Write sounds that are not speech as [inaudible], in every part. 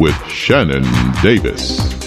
with Shannon Davis.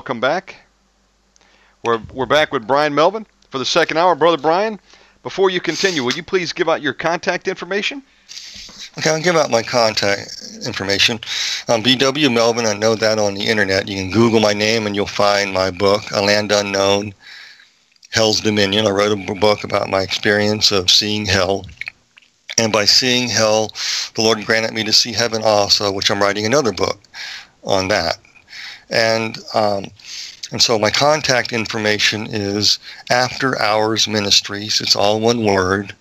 Welcome back. We're we're back with Bryan Melvin for the second hour, brother Bryan. Before you continue, would you please give out your contact information? Okay, I'll give out my contact information. I'm BW Melvin. I know that on the internet. You can Google my name and you'll find my book, A Land Unknown, Hell's Dominion. I wrote a book about my experience of seeing hell. And by seeing hell, the Lord granted me to see heaven also, which I'm writing another book on that. And um, and so my contact information is After Hours Ministries. It's all one word.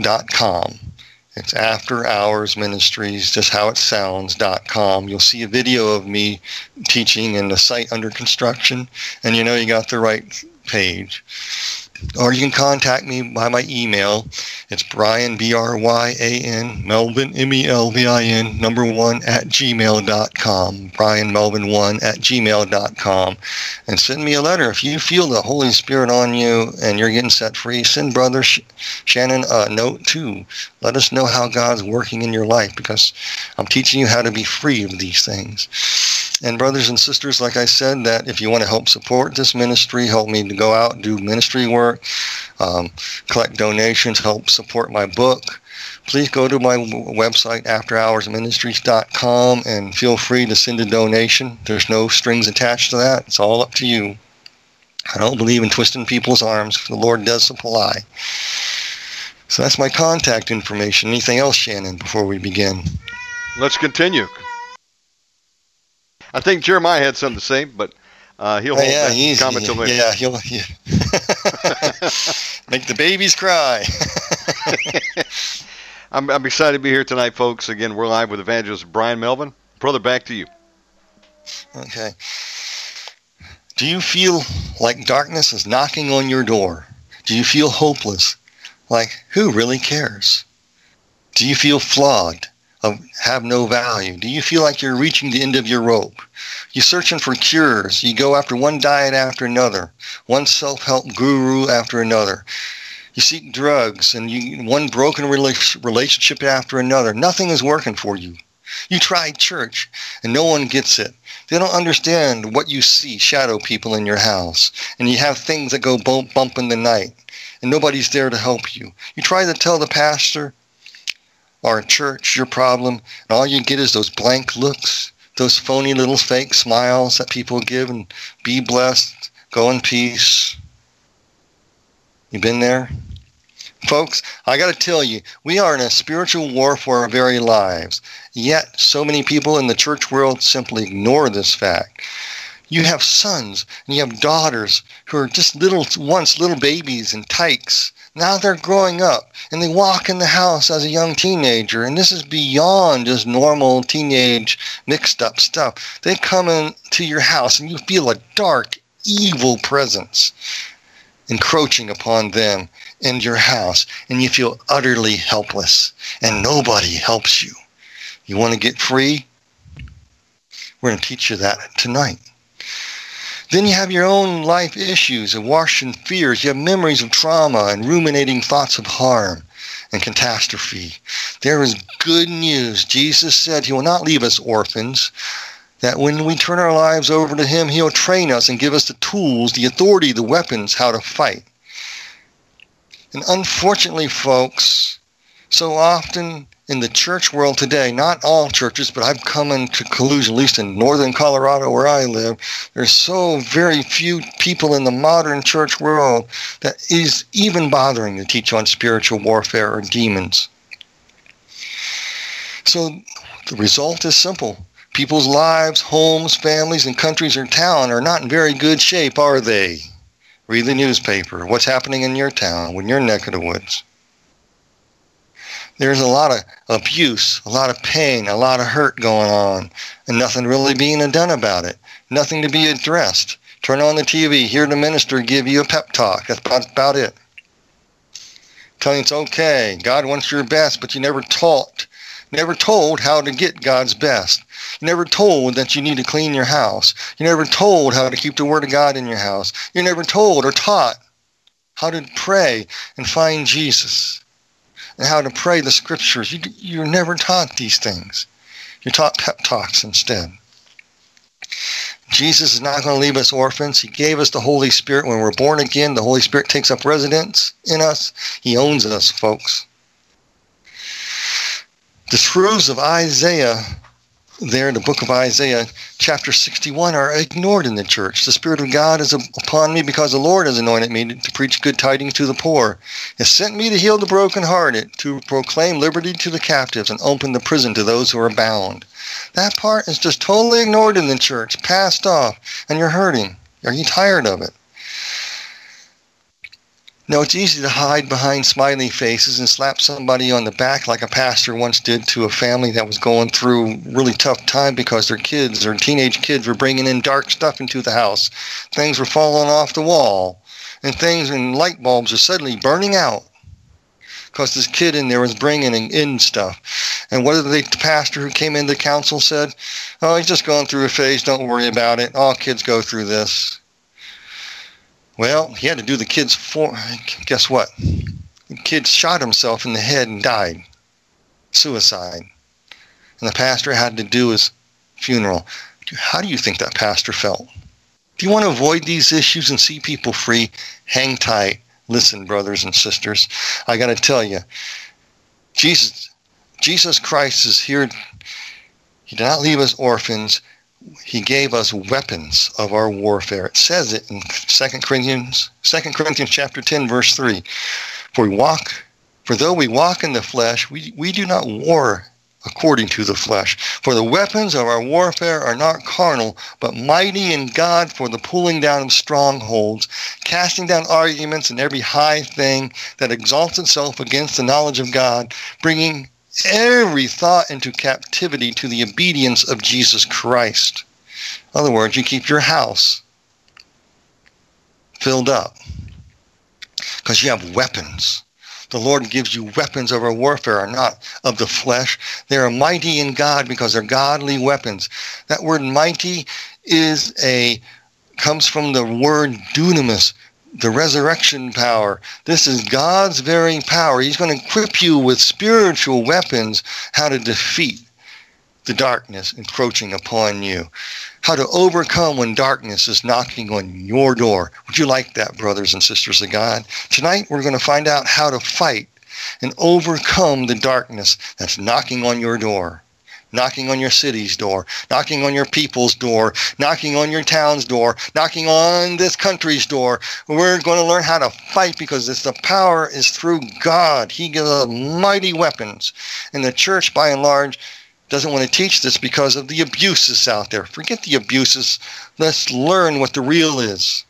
dot com. It's After Hours Ministries, just how it sounds. dot com. You'll see a video of me teaching in the site under construction, and you know you got the right page. Or you can contact me by my email. It's Bryan, B R Y A N, Melvin, M E L V I N, number one at gmail.com. Bryan Melvin one at gmail.com. And send me a letter. If you feel the Holy Spirit on you and you're getting set free, send Brother Sh- Shannon a note too. Let us know how God's working in your life because I'm teaching you how to be free of these things. And brothers and sisters, like I said, that if you want to help support this ministry, help me to go out do ministry work, um, collect donations, help support my book, please go to my website, afterhoursministries.com, and feel free to send a donation. There's no strings attached to that. It's all up to you. I don't believe in twisting people's arms. The Lord does supply. So that's my contact information. Anything else, Shannon, before we begin? Let's continue. I think Jeremiah had something to say, but uh, he'll Oh, hold yeah, that comment till later. yeah, he'll yeah. [laughs] make the babies cry. [laughs] I'm, I'm excited to be here tonight, folks. Again, we're live with evangelist Bryan Melvin. Brother, back to you. okay. Do you feel like darkness is knocking on your door? Do you feel hopeless? Like who really cares? Do you feel flawed? Of have no value? Do you feel like you're reaching the end of your rope? You're searching for cures. You go after one diet after another, one self-help guru after another. You seek drugs and you one broken rela- relationship after another. Nothing is working for you. You try church and no one gets it. They don't understand what you see, shadow people in your house. And you have things that go bump, bump in the night and nobody's there to help you. You try to tell the pastor a church your problem and all you get is those blank looks, those phony little fake smiles that people give and be blessed, go in peace. You been there? Folks, I got to tell you, we are in a spiritual war for our very lives. Yet, so many people in the church world simply ignore this fact. You have sons and you have daughters who are just little, once little babies and tykes. Now they're growing up and they walk in the house as a young teenager. And this is beyond just normal teenage mixed up stuff. They come into your house and you feel a dark, evil presence encroaching upon them and your house and you feel utterly helpless and nobody helps you. You want to get free? We're going to teach you that tonight. Then you have your own life issues awash in fears. You have memories of trauma and ruminating thoughts of harm and catastrophe. There is good news. Jesus said he will not leave us orphans, that when we turn our lives over to him, he'll train us and give us the tools, the authority, the weapons, how to fight. And unfortunately, folks, so often in the church world today, not all churches, but I've come into collusion, at least in northern Colorado where I live, there's so very few people in the modern church world that is even bothering to teach on spiritual warfare or demons. So the result is simple. People's lives, homes, families, and countries or town are not in very good shape, are they? Read the newspaper. What's happening in your town, in your neck of the woods? There's a lot of abuse, a lot of pain, a lot of hurt going on, and nothing really being done about it. Nothing to be addressed. Turn on the TV, hear the minister give you a pep talk. That's about, it. Tell you it's okay. God wants your best, but you never taught, never told how to get God's best. You never told that you need to clean your house. You never told how to keep the Word of God in your house. You never told or taught how to pray and find Jesus and how to pray the scriptures. You, you're never taught these things. You're taught pep talks instead. Jesus is not going to leave us orphans. He gave us the Holy Spirit. When we're born again, the Holy Spirit takes up residence in us. He owns us, folks. The truths of Isaiah there in the book of Isaiah, chapter 61, are ignored in the church. The Spirit of God is upon me because the Lord has anointed me to preach good tidings to the poor. He has sent me to heal the brokenhearted, to proclaim liberty to the captives, and open the prison to those who are bound. That part is just totally ignored in the church, passed off, and you're hurting. Are you tired of it? No, it's easy to hide behind smiley faces and slap somebody on the back like a pastor once did to a family that was going through really tough time because their kids, their teenage kids, were bringing in dark stuff into the house. Things were falling off the wall, and things and light bulbs are suddenly burning out because this kid in there was bringing in stuff. And what did the pastor who came into the council said? Oh, he's just going through a phase. Don't worry about it. All kids go through this. Well, he had to do the kid's for. Guess what? The kid shot himself in the head and died. Suicide. And the pastor had to do his funeral. How do you think that pastor felt? Do you want to avoid these issues and see people free? Hang tight. Listen, brothers and sisters. I got to tell you, Jesus, Jesus Christ is here. He did not leave us orphans he gave us weapons of our warfare. It says it in 2 Corinthians, 2 Corinthians chapter 10, verse 3. For we walk, for though we walk in the flesh, we, we do not war according to the flesh. For the weapons of our warfare are not carnal, but mighty in God for the pulling down of strongholds, casting down arguments and every high thing that exalts itself against the knowledge of God, bringing every thought into captivity to the obedience of Jesus Christ. In other words, you keep your house filled up because you have weapons. The Lord gives you weapons of our warfare, are not of the flesh. They are mighty in God because they're godly weapons. That word mighty is a comes from the word dunamis, the resurrection power. This is God's very power. He's going to equip you with spiritual weapons how to defeat the darkness encroaching upon you, how to overcome when darkness is knocking on your door. Would you like that, brothers and sisters of God? Tonight, we're going to find out how to fight and overcome the darkness that's knocking on your door knocking on your city's door, knocking on your people's door, knocking on your town's door, knocking on this country's door. We're going to learn how to fight because this, the power is through God. He gives us mighty weapons. And the church, by and large, doesn't want to teach this because of the abuses out there. Forget the abuses. Let's learn what the real is.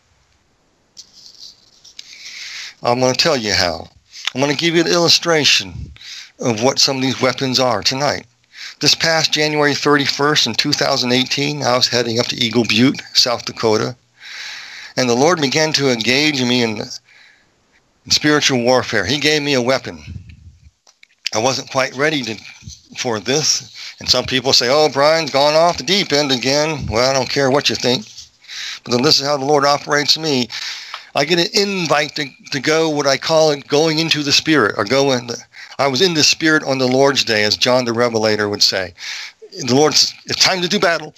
I'm going to tell you how. I'm going to give you an illustration of what some of these weapons are tonight. This past January 31st in 2018, I was heading up to Eagle Butte, South Dakota, and the Lord began to engage me in in spiritual warfare. He gave me a weapon. I wasn't quite ready to, for this. And some people say, oh, Bryan's gone off the deep end again. Well, I don't care what you think. But then this is how the Lord operates me. I get an invite to, to go what I call it going into the Spirit or go in. The, I was in the Spirit on the Lord's day, as John the Revelator would say. The Lord says, it's time to do battle.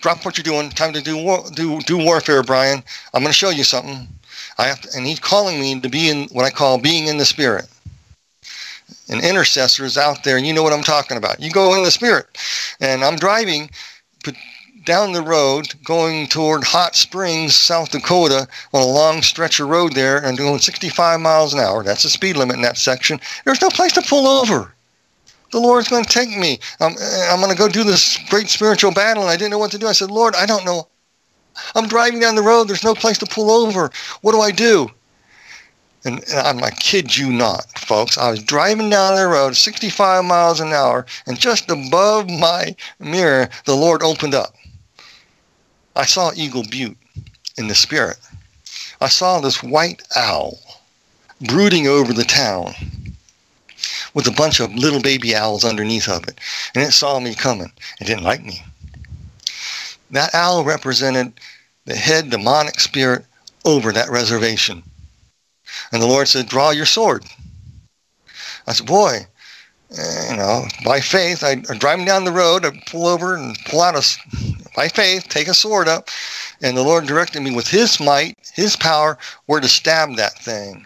Drop what you're doing. Time to do war, do do warfare, Bryan. I'm going to show you something. I have to, and he's calling me to be in what I call being in the Spirit and intercessors out there, and you know what I'm talking about. You go in the spirit. And I'm driving down the road going toward Hot Springs, South Dakota, on a long stretch of road there, and going 65 miles an hour. That's the speed limit in that section. There's no place to pull over. The Lord's going to take me. I'm, I'm going to go do this great spiritual battle, and I didn't know what to do. I said, Lord, I don't know. I'm driving down the road. There's no place to pull over. What do I do? And, I'm, like, kid you not, folks. I was driving down the road 65 miles an hour, and just above my mirror, the Lord opened up. I saw Eagle Butte in the spirit. I saw this white owl brooding over the town with a bunch of little baby owls underneath of it. And it saw me coming. It didn't like me. That owl represented the head demonic spirit over that reservation. And the Lord said, Draw your sword. I said, Boy, eh, you know, by faith, I, am driving down the road, I pull over and pull out a, by faith, take a sword up. And the Lord directed me with His might, His power, where to stab that thing.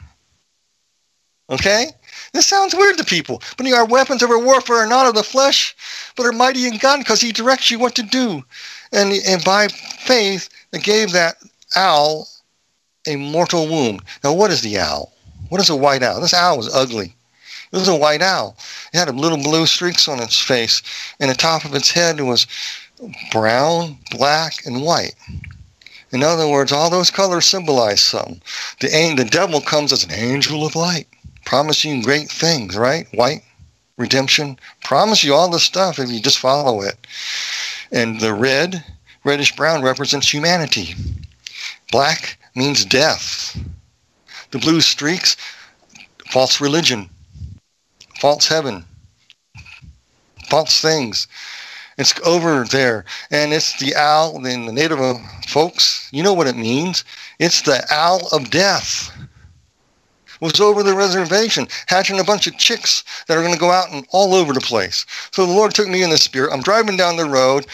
Okay? This sounds weird to people, but our weapons of our warfare are not of the flesh, but are mighty in God because He directs you what to do. And, and by faith, it gave that owl a mortal wound. Now, what is the owl? What is a white owl? This owl was ugly. It was a white owl. It had little blue streaks on its face, and the top of its head was brown, black, and white. In other words, all those colors symbolize something. The, the devil comes as an angel of light, promising great things, right? White, redemption, promise you all this stuff if you just follow it. And the red, reddish brown represents humanity. Black means death. The blue streaks, false religion, false heaven, false things. It's over there. And it's the owl, in the native folks, you know what it means. It's the owl of death was over the reservation, hatching a bunch of chicks that are going to go out and all over the place. So the Lord took me in the spirit. I'm driving down the road.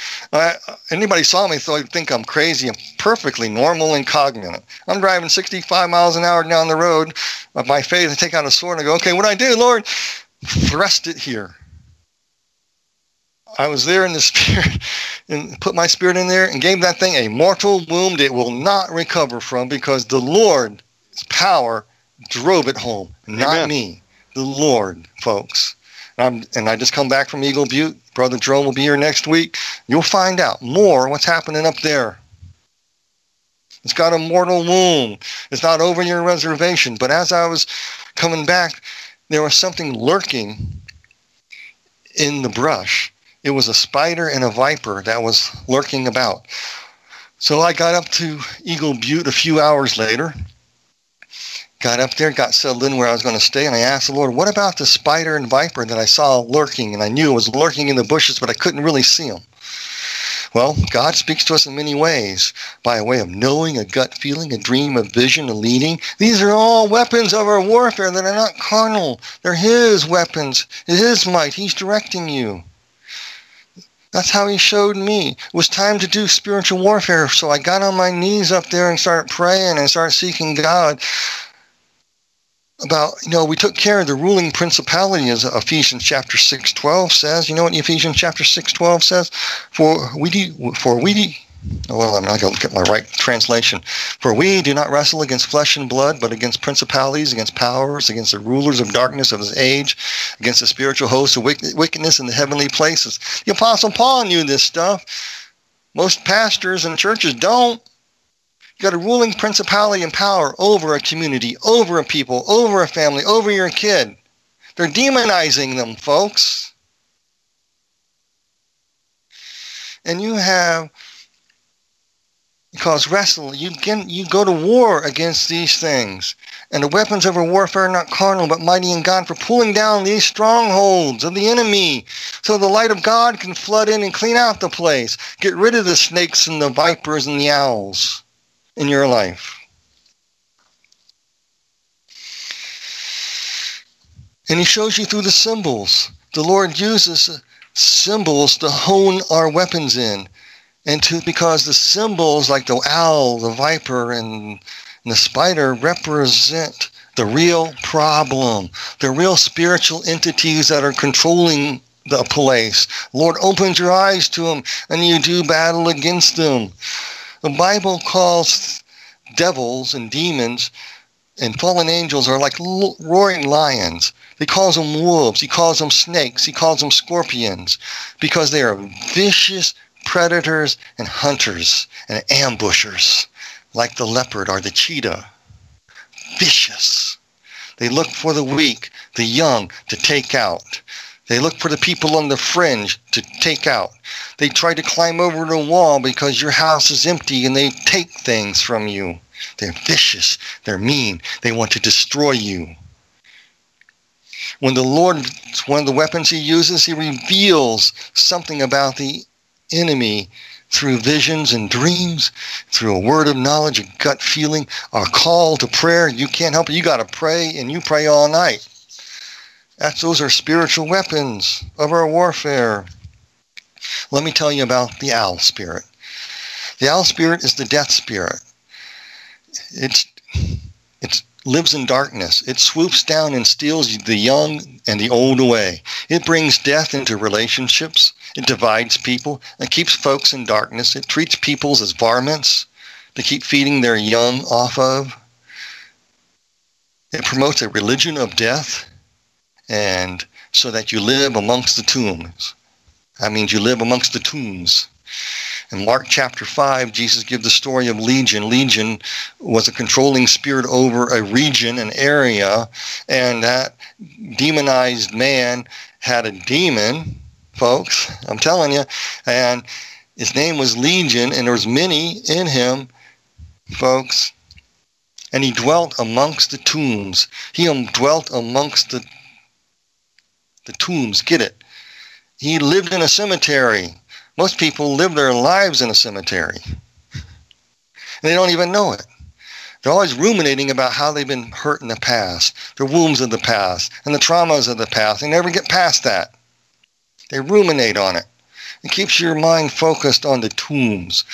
Anybody saw me, so I think I'm crazy. I'm perfectly normal and cognizant. I'm driving 65 miles an hour down the road. By faith, I take out a sword and I go, okay, what do I do, Lord? Thrust it here. I was there in the [laughs] spirit and put my spirit in there and gave that thing a mortal wound it will not recover from because the Lord's power drove it home. Not Amen. me, the Lord, folks. And, I'm, and I just come back from Eagle Butte. Brother Jerome will be here next week. You'll find out more what's happening up there. It's got a mortal wound. It's not over your reservation. But as I was coming back, there was something lurking in the brush. It was a spider and a viper that was lurking about. So I got up to Eagle Butte a few hours later got up there, got settled in where I was going to stay, and I asked the Lord, what about the spider and viper that I saw lurking? And I knew it was lurking in the bushes, but I couldn't really see them. Well, God speaks to us in many ways by a way of knowing, a gut feeling, a dream, a vision, a leading. These are all weapons of our warfare that are not carnal. They're His weapons, His might. He's directing you. That's how He showed me. It was time to do spiritual warfare. So I got on my knees up there and started praying and started seeking God about you know we took care of the ruling principality as Ephesians chapter 6 12 says you know what Ephesians chapter 6 12 says for we do for we do well I'm not going to get my right translation for we do not wrestle against flesh and blood but against principalities against powers against the rulers of darkness of this age against the spiritual hosts of wickedness in the heavenly places the apostle Paul knew this stuff most pastors and churches don't you got a ruling principality and power over a community, over a people, over a family, over your kid. They're demonizing them, folks. And you have Because wrestle, you can you go to war against these things. And the weapons of our warfare are not carnal, but mighty in God for pulling down these strongholds of the enemy. So the light of God can flood in and clean out the place. Get rid of the snakes and the vipers and the owls in your life. And he shows you through the symbols. The Lord uses symbols to hone our weapons in and to because the symbols like the owl, the viper, and, and the spider represent the real problem, the real spiritual entities that are controlling the place. Lord opens your eyes to them and you do battle against them. The Bible calls devils and demons and fallen angels are like roaring lions. He calls them wolves. He calls them snakes. He calls them scorpions because they are vicious predators and hunters and ambushers, like the leopard or the cheetah. Vicious. They look for the weak, the young to take out. They look for the people on the fringe to take out. They try to climb over the wall because your house is empty and they take things from you. They're vicious. They're mean. They want to destroy you. When the Lord, one of the weapons he uses, he reveals something about the enemy through visions and dreams, through a word of knowledge, a gut feeling, a call to prayer. You can't help it. You got to pray, and you pray all night. That's, those are spiritual weapons of our warfare. Let me tell you about the owl spirit. The owl spirit is the death spirit. It's it lives in darkness. It swoops down and steals the young and the old away. It brings death into relationships. It divides people and keeps folks in darkness. It treats peoples as varmints to keep feeding their young off of. It promotes a religion of death and so that you live amongst the tombs. That means you live amongst the tombs. In Mark chapter 5, Jesus gives the story of Legion. Legion was a controlling spirit over a region, an area, and that demonized man had a demon folks. I'm telling you. And his name was Legion, and there was many in him, folks. And he dwelt amongst the tombs. He um, dwelt amongst the the tombs. Get it? He lived in a cemetery. Most people live their lives in a cemetery. And they don't even know it. They're always ruminating about how they've been hurt in the past, their wounds of the past, and the traumas of the past. They never get past that. They ruminate on it. It keeps your mind focused on the tombs.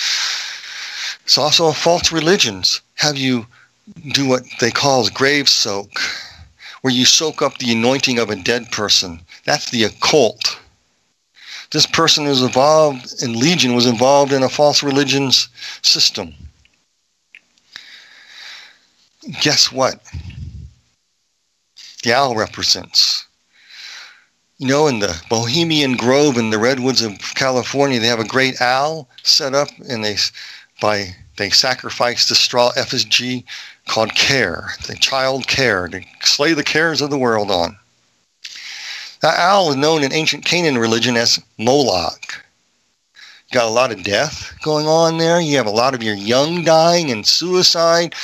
It's also false religions have you do what they call grave soak, where you soak up the anointing of a dead person. That's the occult. This person was involved in Legion was involved in a false religion's system. Guess what? The owl represents you know, in the Bohemian Grove in the redwoods of California, they have a great owl set up, and they by they sacrifice the straw effigy called Care, the child Care, to slay the cares of the world on. That owl is known in ancient Canaan religion as Moloch. Got a lot of death going on there. You have a lot of your young dying and suicide.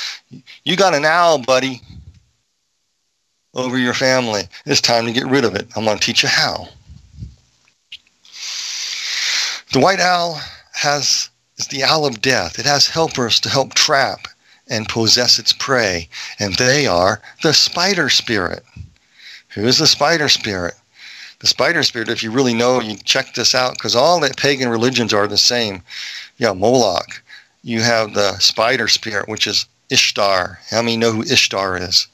You got an owl, buddy over your family. It's time to get rid of it. I'm going to teach you how. The white owl has is the owl of death. It has helpers to help trap and possess its prey, and they are the spider spirit. Who is the spider spirit? The spider spirit, if you really know, you check this out because all the pagan religions are the same. Yeah, Moloch. You have the spider spirit, which is Ishtar. How many know who Ishtar is?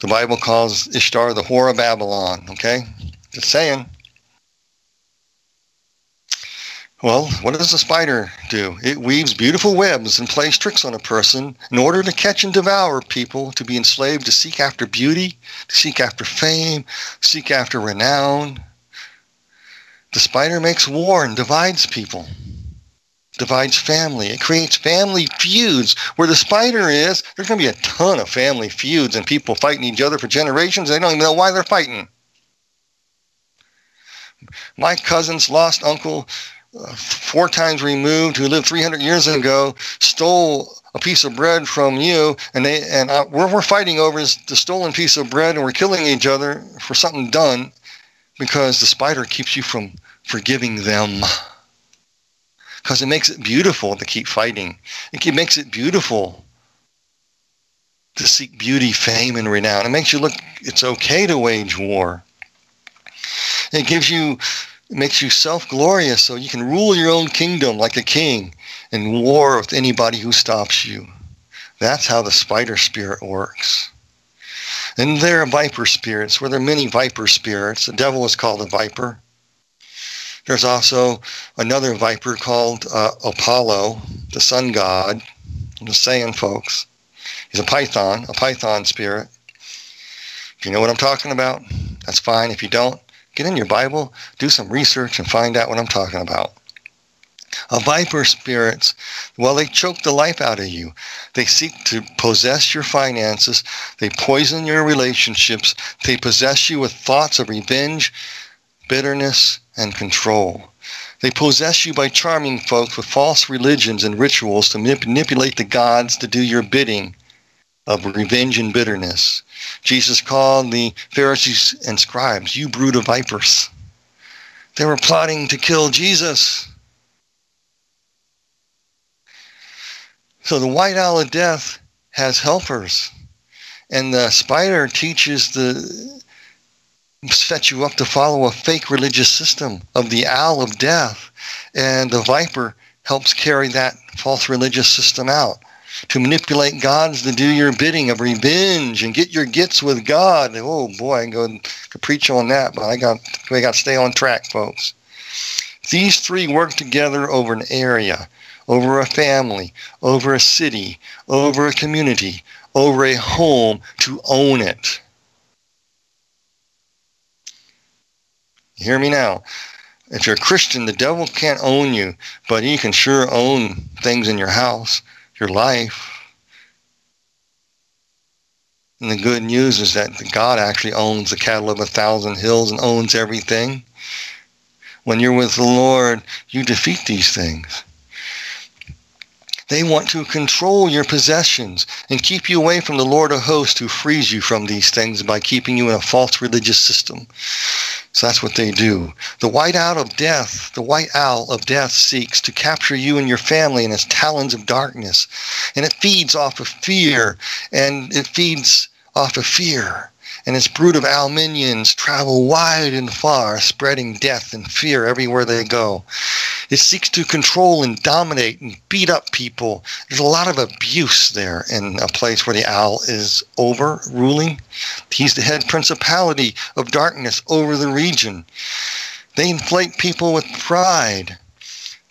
The Bible calls Ishtar the whore of Babylon. Okay? Just saying. Well, what does a spider do? It weaves beautiful webs and plays tricks on a person in order to catch and devour people, to be enslaved, to seek after beauty, to seek after fame, seek after renown. The spider makes war and divides people divides family. It creates family feuds. Where the spider is, there's going to be a ton of family feuds and people fighting each other for generations. They don't even know why they're fighting. My cousin's lost uncle uh, four times removed who lived 300 years ago stole a piece of bread from you, and they and uh, we're, we're fighting over the stolen piece of bread, and we're killing each other for something done because the spider keeps you from forgiving them. Because it makes it beautiful to keep fighting. It makes it beautiful to seek beauty, fame, and renown. It makes you look, it's okay to wage war. It gives you, it makes you self glorious so you can rule your own kingdom like a king and war with anybody who stops you. That's how the spider spirit works. And there are viper spirits, where there are many viper spirits. The devil is called a viper. There's also another viper called uh, Apollo, the sun god. I'm just saying, folks. He's a python, a python spirit. If you know what I'm talking about, that's fine. If you don't, get in your Bible, do some research, and find out what I'm talking about. A viper spirits, well, they choke the life out of you. They seek to possess your finances. They poison your relationships. They possess you with thoughts of revenge, bitterness, and control. They possess you by charming folk with false religions and rituals to manipulate the gods to do your bidding of revenge and bitterness. Jesus called the Pharisees and scribes, you brood of vipers. They were plotting to kill Jesus. So the white owl of death has helpers. And the spider teaches the set you up to follow a fake religious system of the owl of death. And the viper helps carry that false religious system out to manipulate gods to do your bidding of revenge and get your gets with God. Oh boy, I can go to preach on that, but I got we got to stay on track, folks. These three work together over an area, over a family, over a city, over a community, over a home to own it. Hear me now? If you're a Christian, the devil can't own you, but he can sure own things in your house, your life. And the good news is that God actually owns the cattle of a thousand hills and owns everything. When you're with the Lord, you defeat these things. They want to control your possessions and keep you away from the Lord of hosts who frees you from these things by keeping you in a false religious system. So that's what they do. The white owl of death, the white owl of death seeks to capture you and your family in its talons of darkness. And it feeds off of fear and it feeds off of fear and its brood of owl minions travel wide and far, spreading death and fear everywhere they go. It seeks to control and dominate and beat up people. There's a lot of abuse there in a place where the owl is over ruling. He's the head principality of darkness over the region. They inflate people with pride.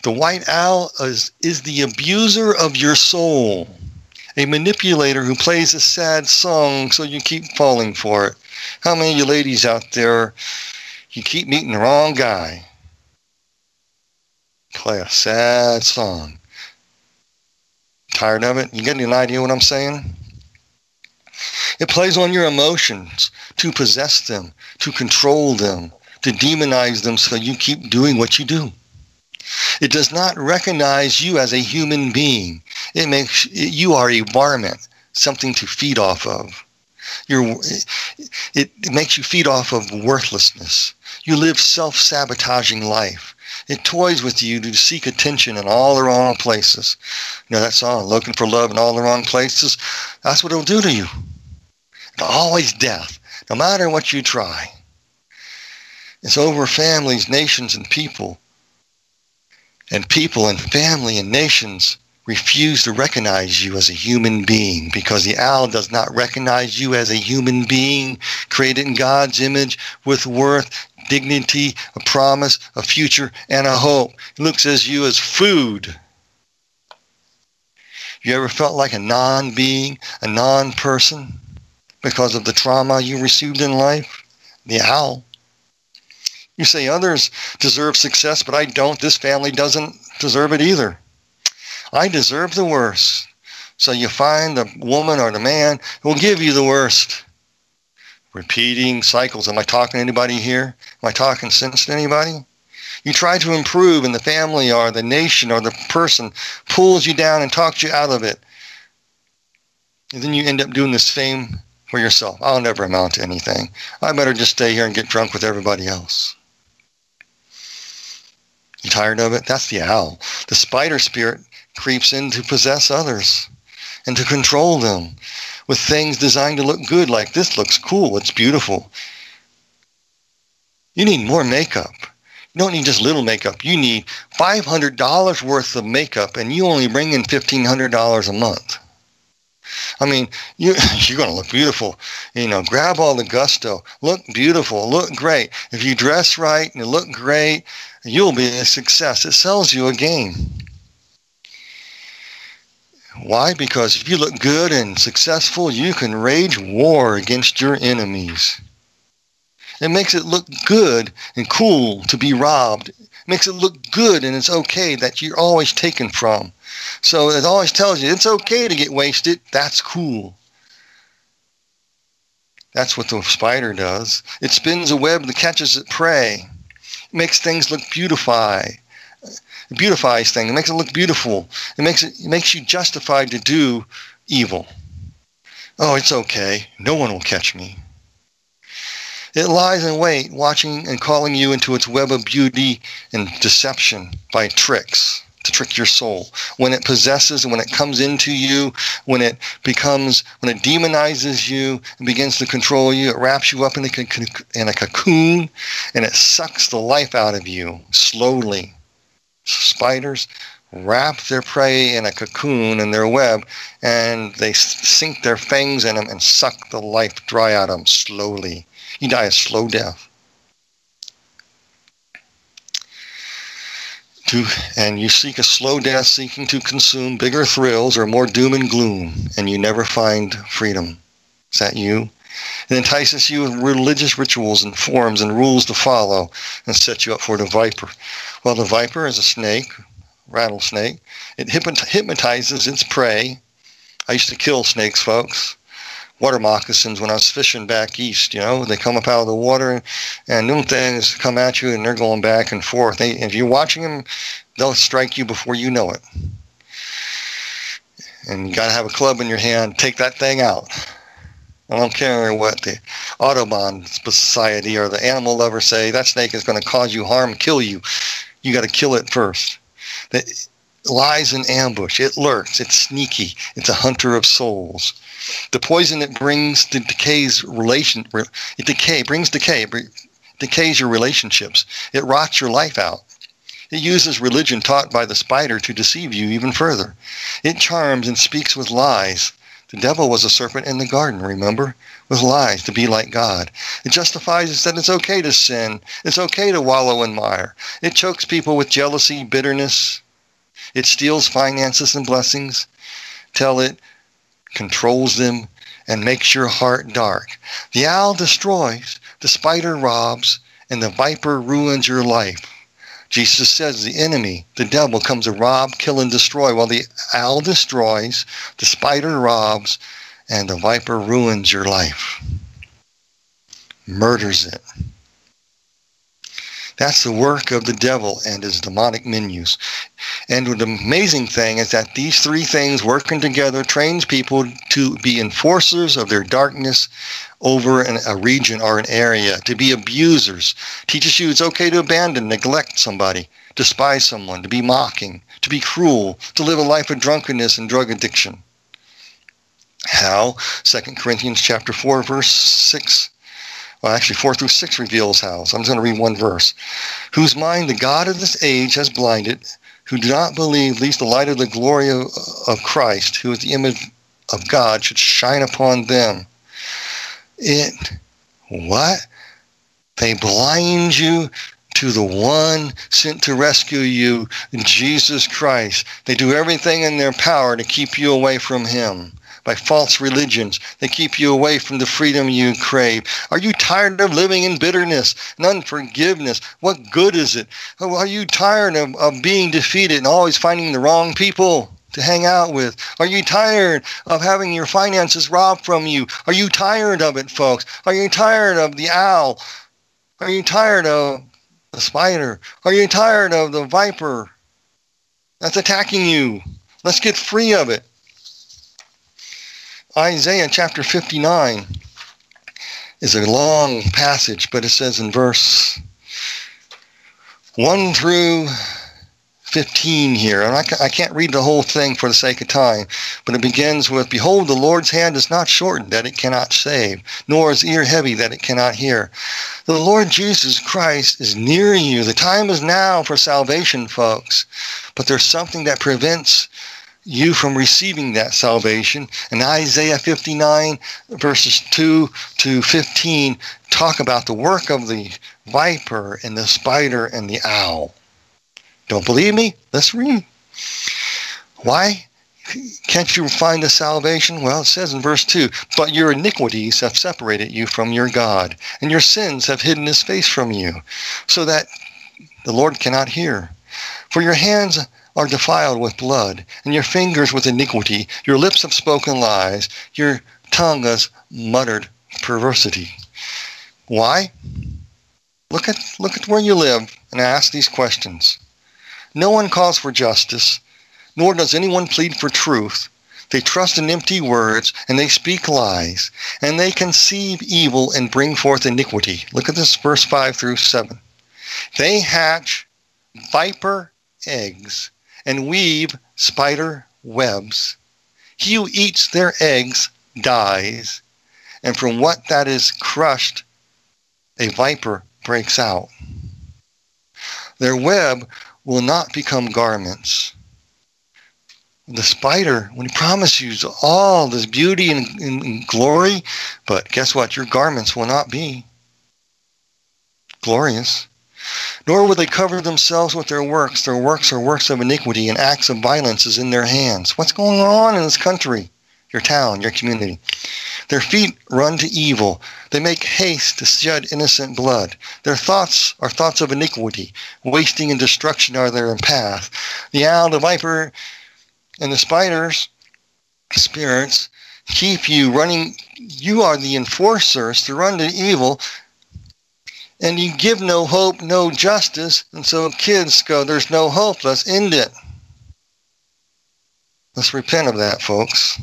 The white owl is, is the abuser of your soul a manipulator who plays a sad song so you keep falling for it. How many of you ladies out there, you keep meeting the wrong guy? Play a sad song. Tired of it? You get an idea what I'm saying? It plays on your emotions to possess them, to control them, to demonize them so you keep doing what you do. It does not recognize you as a human being. It makes you are a varmint, something to feed off of. You're, it, it makes you feed off of worthlessness. You live self-sabotaging life. It toys with you to seek attention in all the wrong places. You know that song, looking for love in all the wrong places? That's what it'll do to you. Always death, no matter what you try. It's over families, nations, and people and people and family and nations refuse to recognize you as a human being because the owl does not recognize you as a human being created in God's image with worth, dignity, a promise, a future, and a hope. It looks at you as food. You ever felt like a non being, a non person because of the trauma you received in life? The owl you say others deserve success, but I don't. This family doesn't deserve it either. I deserve the worst. So you find the woman or the man who will give you the worst. Repeating cycles. Am I talking to anybody here? Am I talking sense to anybody? You try to improve, and the family or the nation or the person pulls you down and talks you out of it. And then you end up doing the same for yourself. I'll never amount to anything. I better just stay here and get drunk with everybody else. You tired of it? That's the owl. The spider spirit creeps in to possess others and to control them with things designed to look good, like this looks cool, it's beautiful. You need more makeup. You don't need just little makeup. You need $500 worth of makeup, and you only bring in $1,500 a month. I mean, you, [laughs] you're going to look beautiful. You know, grab all the gusto. Look beautiful. Look great. If you dress right and you look great, you'll be a success. It sells you a game. Why? Because if you look good and successful, you can wage war against your enemies. It makes it look good and cool to be robbed. It makes it look good and it's okay that you're always taken from. So it always tells you it's okay to get wasted. That's cool. That's what the spider does. It spins a web that catches its prey. Makes things look beautify. It beautifies things. It makes it look beautiful. It makes it, it makes you justified to do evil. Oh, it's okay. No one will catch me. It lies in wait, watching and calling you into its web of beauty and deception by tricks trick your soul. When it possesses, when it comes into you, when it becomes, when it demonizes you and begins to control you, it wraps you up in a, in a cocoon and it sucks the life out of you slowly spiders wrap their prey in a cocoon in their web and they sink their fangs in them and suck the life dry out of them slowly. You die a slow death. To, and you seek a slow death seeking to consume bigger thrills or more doom and gloom, and you never find freedom. Is that you? It entices you with religious rituals and forms and rules to follow and set you up for the viper. Well, the viper is a snake, rattlesnake. It hypnotizes its prey. I used to kill snakes, folks. Water moccasins when I was fishing back east, you know, they come up out of the water and them things come at you and they're going back and forth. They, if you're watching them, they'll strike you before you know it. And you got to have a club in your hand, take that thing out. I don't care what the Audubon Society or the animal lovers say, that snake is going to cause you harm, kill you. You got to kill it first. It lies in ambush. It lurks. It's sneaky. It's a hunter of souls. The poison it brings to decays relation. It decay brings decay. Decays your relationships. It rots your life out. It uses religion taught by the spider to deceive you even further. It charms and speaks with lies the devil was a serpent in the garden, remember? With lies to be like God. It justifies that it's okay to sin. It's okay to wallow in mire. It chokes people with jealousy, bitterness. It steals finances and blessings Tell it controls them and makes your heart dark. The owl destroys, the spider robs, and the viper ruins your life. Jesus says the enemy, the devil, comes to rob, kill, and destroy, while the owl destroys, the spider robs, and the viper ruins your life, murders it. That's the work of the devil and his demonic menus. And the amazing thing is that these three things working together trains people to be enforcers of their darkness over an, a region or an area, to be abusers, teaches you it's okay to abandon, neglect somebody, despise someone, to be mocking, to be cruel, to live a life of drunkenness and drug addiction. How? 2 Corinthians chapter 4, verse 6 well, actually, 4 through 6 reveals how. So I'm just going to read one verse. Whose mind the God of this age has blinded, who do not believe, lest the light of the glory of, of Christ, who is the image of God, should shine upon them. It, what? They blind you to the one sent to rescue you, Jesus Christ. They do everything in their power to keep you away from him by false religions that keep you away from the freedom you crave? Are you tired of living in bitterness and unforgiveness? What good is it? Oh, are you tired of, of being defeated and always finding the wrong people? to hang out with? Are you tired of having your finances robbed from you? Are you tired of it, folks? Are you tired of the owl? Are you tired of the spider? Are you tired of the viper that's attacking you? Let's get free of it. Isaiah chapter 59 is a long passage, but it says in verse 1 through 15 here. And I, can't read the whole thing for the sake of time, but it begins with Behold, the Lord's hand is not shortened that it cannot save, nor is ear heavy that it cannot hear. The Lord Jesus Christ is near you. The time is now for salvation, folks. But there's something that prevents you from receiving that salvation. And Isaiah 59, verses 2 to 15, talk about the work of the viper and the spider and the owl. Don't believe me? Let's read. Why can't you find the salvation? Well, it says in verse 2 But your iniquities have separated you from your God, and your sins have hidden his face from you, so that the Lord cannot hear. For your hands are defiled with blood, and your fingers with iniquity. Your lips have spoken lies, your tongue has muttered perversity. Why? Look at, look at where you live and ask these questions. No one calls for justice, nor does anyone plead for truth. They trust in empty words, and they speak lies, and they conceive evil and bring forth iniquity. Look at this verse 5 through 7. They hatch viper eggs and weave spider webs. He who eats their eggs dies, and from what that is crushed, a viper breaks out. Their web will not become garments. The spider, when he promises you all this beauty and, and, and glory, but guess what? Your garments will not be glorious. Nor will they cover themselves with their works. Their works are works of iniquity, and acts of violence is in their hands. What's going on in this country, your town, your community? Their feet run to evil. They make haste to shed innocent blood. Their thoughts are thoughts of iniquity. Wasting and destruction are their path. The owl, the viper, and the spiders, spirits, keep you running. You are the enforcers to run to evil. And you give no hope, no justice. And so kids go, there's no hope. Let's end it. Let's repent of that, folks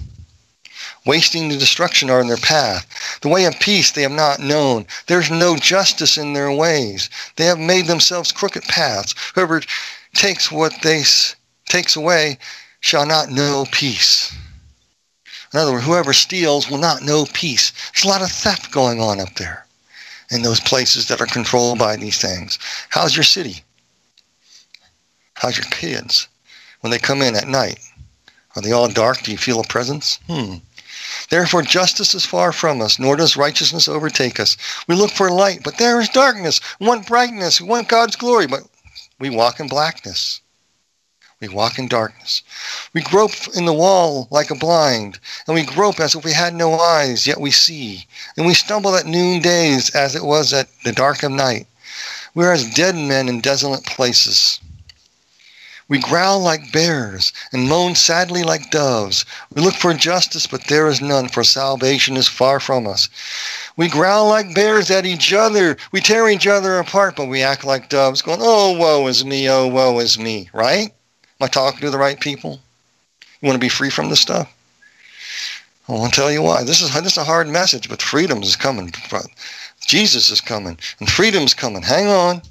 wasting the destruction are in their path. The way of peace they have not known. There's no justice in their ways. They have made themselves crooked paths. Whoever takes what they takes away shall not know peace. In other words, whoever steals will not know peace. There's a lot of theft going on up there in those places that are controlled by these things. How's your city? How's your kids when they come in at night? Are they all dark? Do you feel a presence? Hmm. Therefore, justice is far from us, nor does righteousness overtake us. We look for light, but there is darkness. We want brightness. We want God's glory, but we walk in blackness. We walk in darkness. We grope in the wall like a blind, and we grope as if we had no eyes, yet we see. And we stumble at noondays as it was at the dark of night. We are as dead men in desolate places. We growl like bears and moan sadly like doves. We look for justice, but there is none, for salvation is far from us. We growl like bears at each other. We tear each other apart, but we act like doves, going, Oh, woe is me, oh, woe is me, right? Am I talking to the right people? You want to be free from this stuff? I want to tell you why. This is, this is a hard message, but freedom is coming. Jesus is coming, and freedom's coming. Hang on.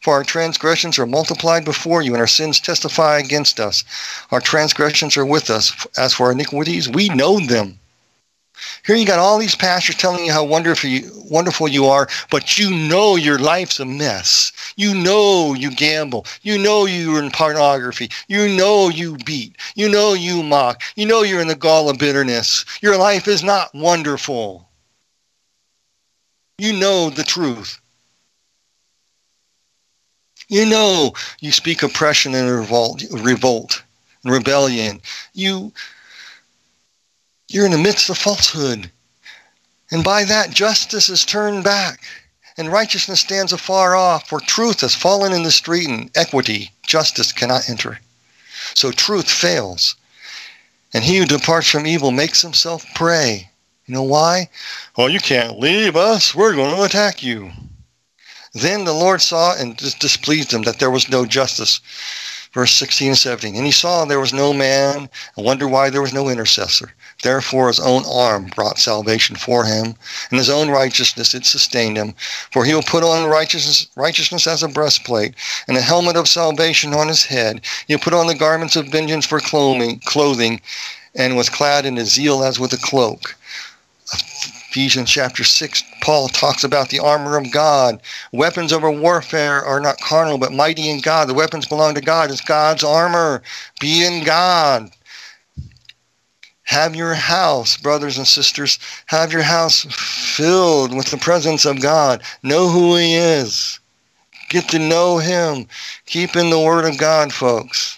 For our transgressions are multiplied before you, and our sins testify against us. Our transgressions are with us. As for our iniquities, we know them. Here you got all these pastors telling you how wonderful you, wonderful you are, but you know your life's a mess. You know you gamble. You know you're in pornography. You know you beat. You know you mock. You know you're in the gall of bitterness. Your life is not wonderful. You know the truth. You know you speak oppression and revolt, revolt and rebellion. You, you're in the midst of falsehood. And by that, justice is turned back, and righteousness stands afar off, for truth has fallen in the street, and equity, justice cannot enter. So truth fails. And he who departs from evil makes himself prey. You know why? Well, you can't leave us. We're going to attack you. Then the Lord saw and displeased him that there was no justice. Verse 16 and 17. And he saw there was no man and wondered why there was no intercessor. Therefore his own arm brought salvation for him, and his own righteousness it sustained him. For he will put on righteousness, righteousness as a breastplate, and a helmet of salvation on his head. He'll put on the garments of vengeance for clothing, clothing and was clad in a zeal as with a cloak. Ephesians chapter 6, Paul talks about the armor of God. Weapons of our warfare are not carnal, but mighty in God. The weapons belong to God. It's God's armor. Be in God. Have your house, brothers and sisters, have your house filled with the presence of God. Know who He is. Get to know Him. Keep in the Word of God, folks.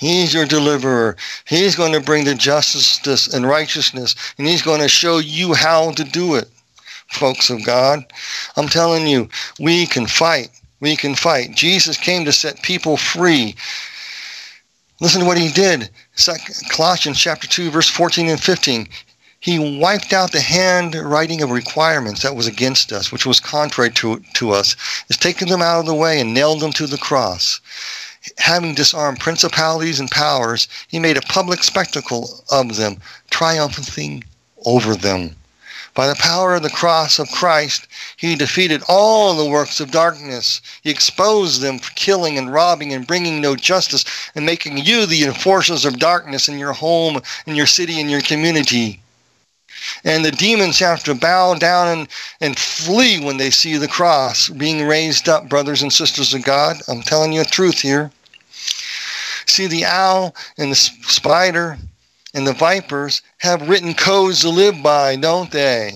He's your deliverer. He's going to bring the justice and righteousness, and He's going to show you how to do it, folks of God. I'm telling you, we can fight. We can fight. Jesus came to set people free. Listen to what he did. Colossians chapter 2, verse 14 and 15. He wiped out the handwriting of requirements that was against us, which was contrary to, to us. He's taken them out of the way and nailed them to the cross. Having disarmed principalities and powers, he made a public spectacle of them, triumphing over them. By the power of the cross of Christ, he defeated all the works of darkness. He exposed them for killing and robbing and bringing no justice and making you the enforcers of darkness in your home, in your city, in your community. And the demons have to bow down and, and flee when they see the cross being raised up, brothers and sisters of God. I'm telling you the truth here. See, the owl and the spider and the vipers have written codes to live by, don't they?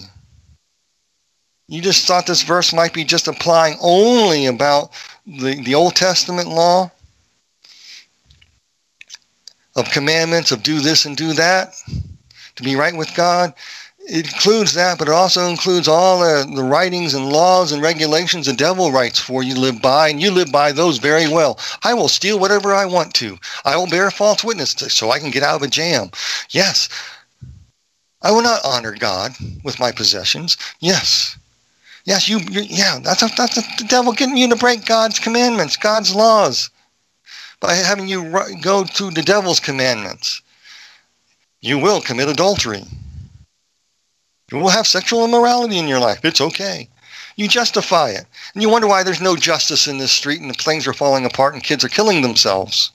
You just thought this verse might be just applying only about the, the Old Testament law of commandments of do this and do that to be right with God it includes that, but it also includes all the, the writings and laws and regulations the devil writes for you live by, and you live by those very well. I will steal whatever I want to. I will bear false witness to, so I can get out of a jam. Yes. I will not honor God with my possessions. Yes. Yes, you, yeah, that's, a, that's a, the devil getting you to break God's commandments, God's laws, by having you go to the devil's commandments. You will commit adultery. You will have sexual immorality in your life. It's okay. You justify it. And you wonder why there's no justice in this street and the things are falling apart and kids are killing themselves.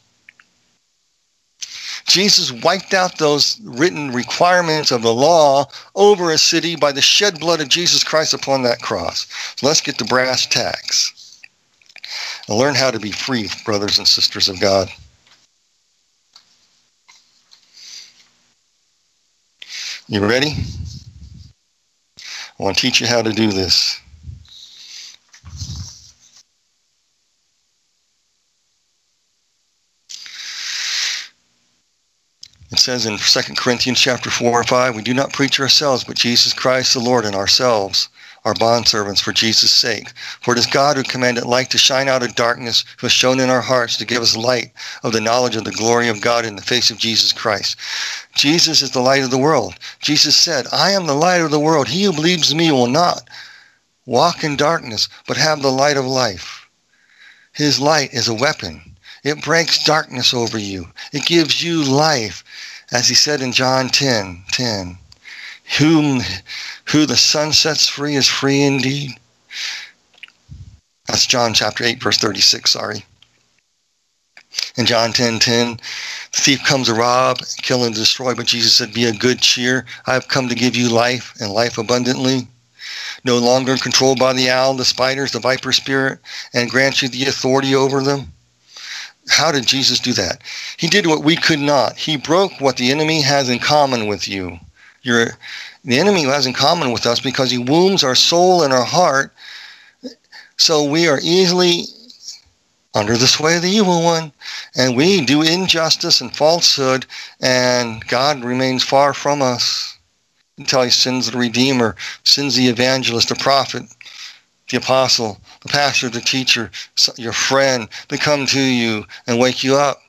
Jesus wiped out those written requirements of the law over a city by the shed blood of Jesus Christ upon that cross. So let's get to brass tacks and learn how to be free, brothers and sisters of God. You ready? I want to teach you how to do this. It says in 2 Corinthians chapter 4 or 5, we do not preach ourselves, but Jesus Christ the Lord and ourselves our bondservants for Jesus' sake. For it is God who commanded light to shine out of darkness, who has shown in our hearts to give us light of the knowledge of the glory of God in the face of Jesus Christ. Jesus is the light of the world. Jesus said, I am the light of the world. He who believes me will not walk in darkness, but have the light of life. His light is a weapon. It breaks darkness over you. It gives you life, as he said in John 10, 10 whom who the Son sets free is free indeed. That's John chapter 8, verse 36, sorry. In John 10 10, the thief comes to rob, kill, and destroy, but Jesus said, Be a good cheer. I have come to give you life and life abundantly. No longer controlled by the owl, the spiders, the viper spirit, and grant you the authority over them. How did Jesus do that? He did what we could not. He broke what the enemy has in common with you. The enemy has in common with us because he wounds our soul and our heart. So we are easily under the sway of the evil one. And we do injustice and falsehood, and God remains far from us until he sends the Redeemer, sends the evangelist, the prophet, the apostle, the pastor, the teacher, your friend to come to you and wake you up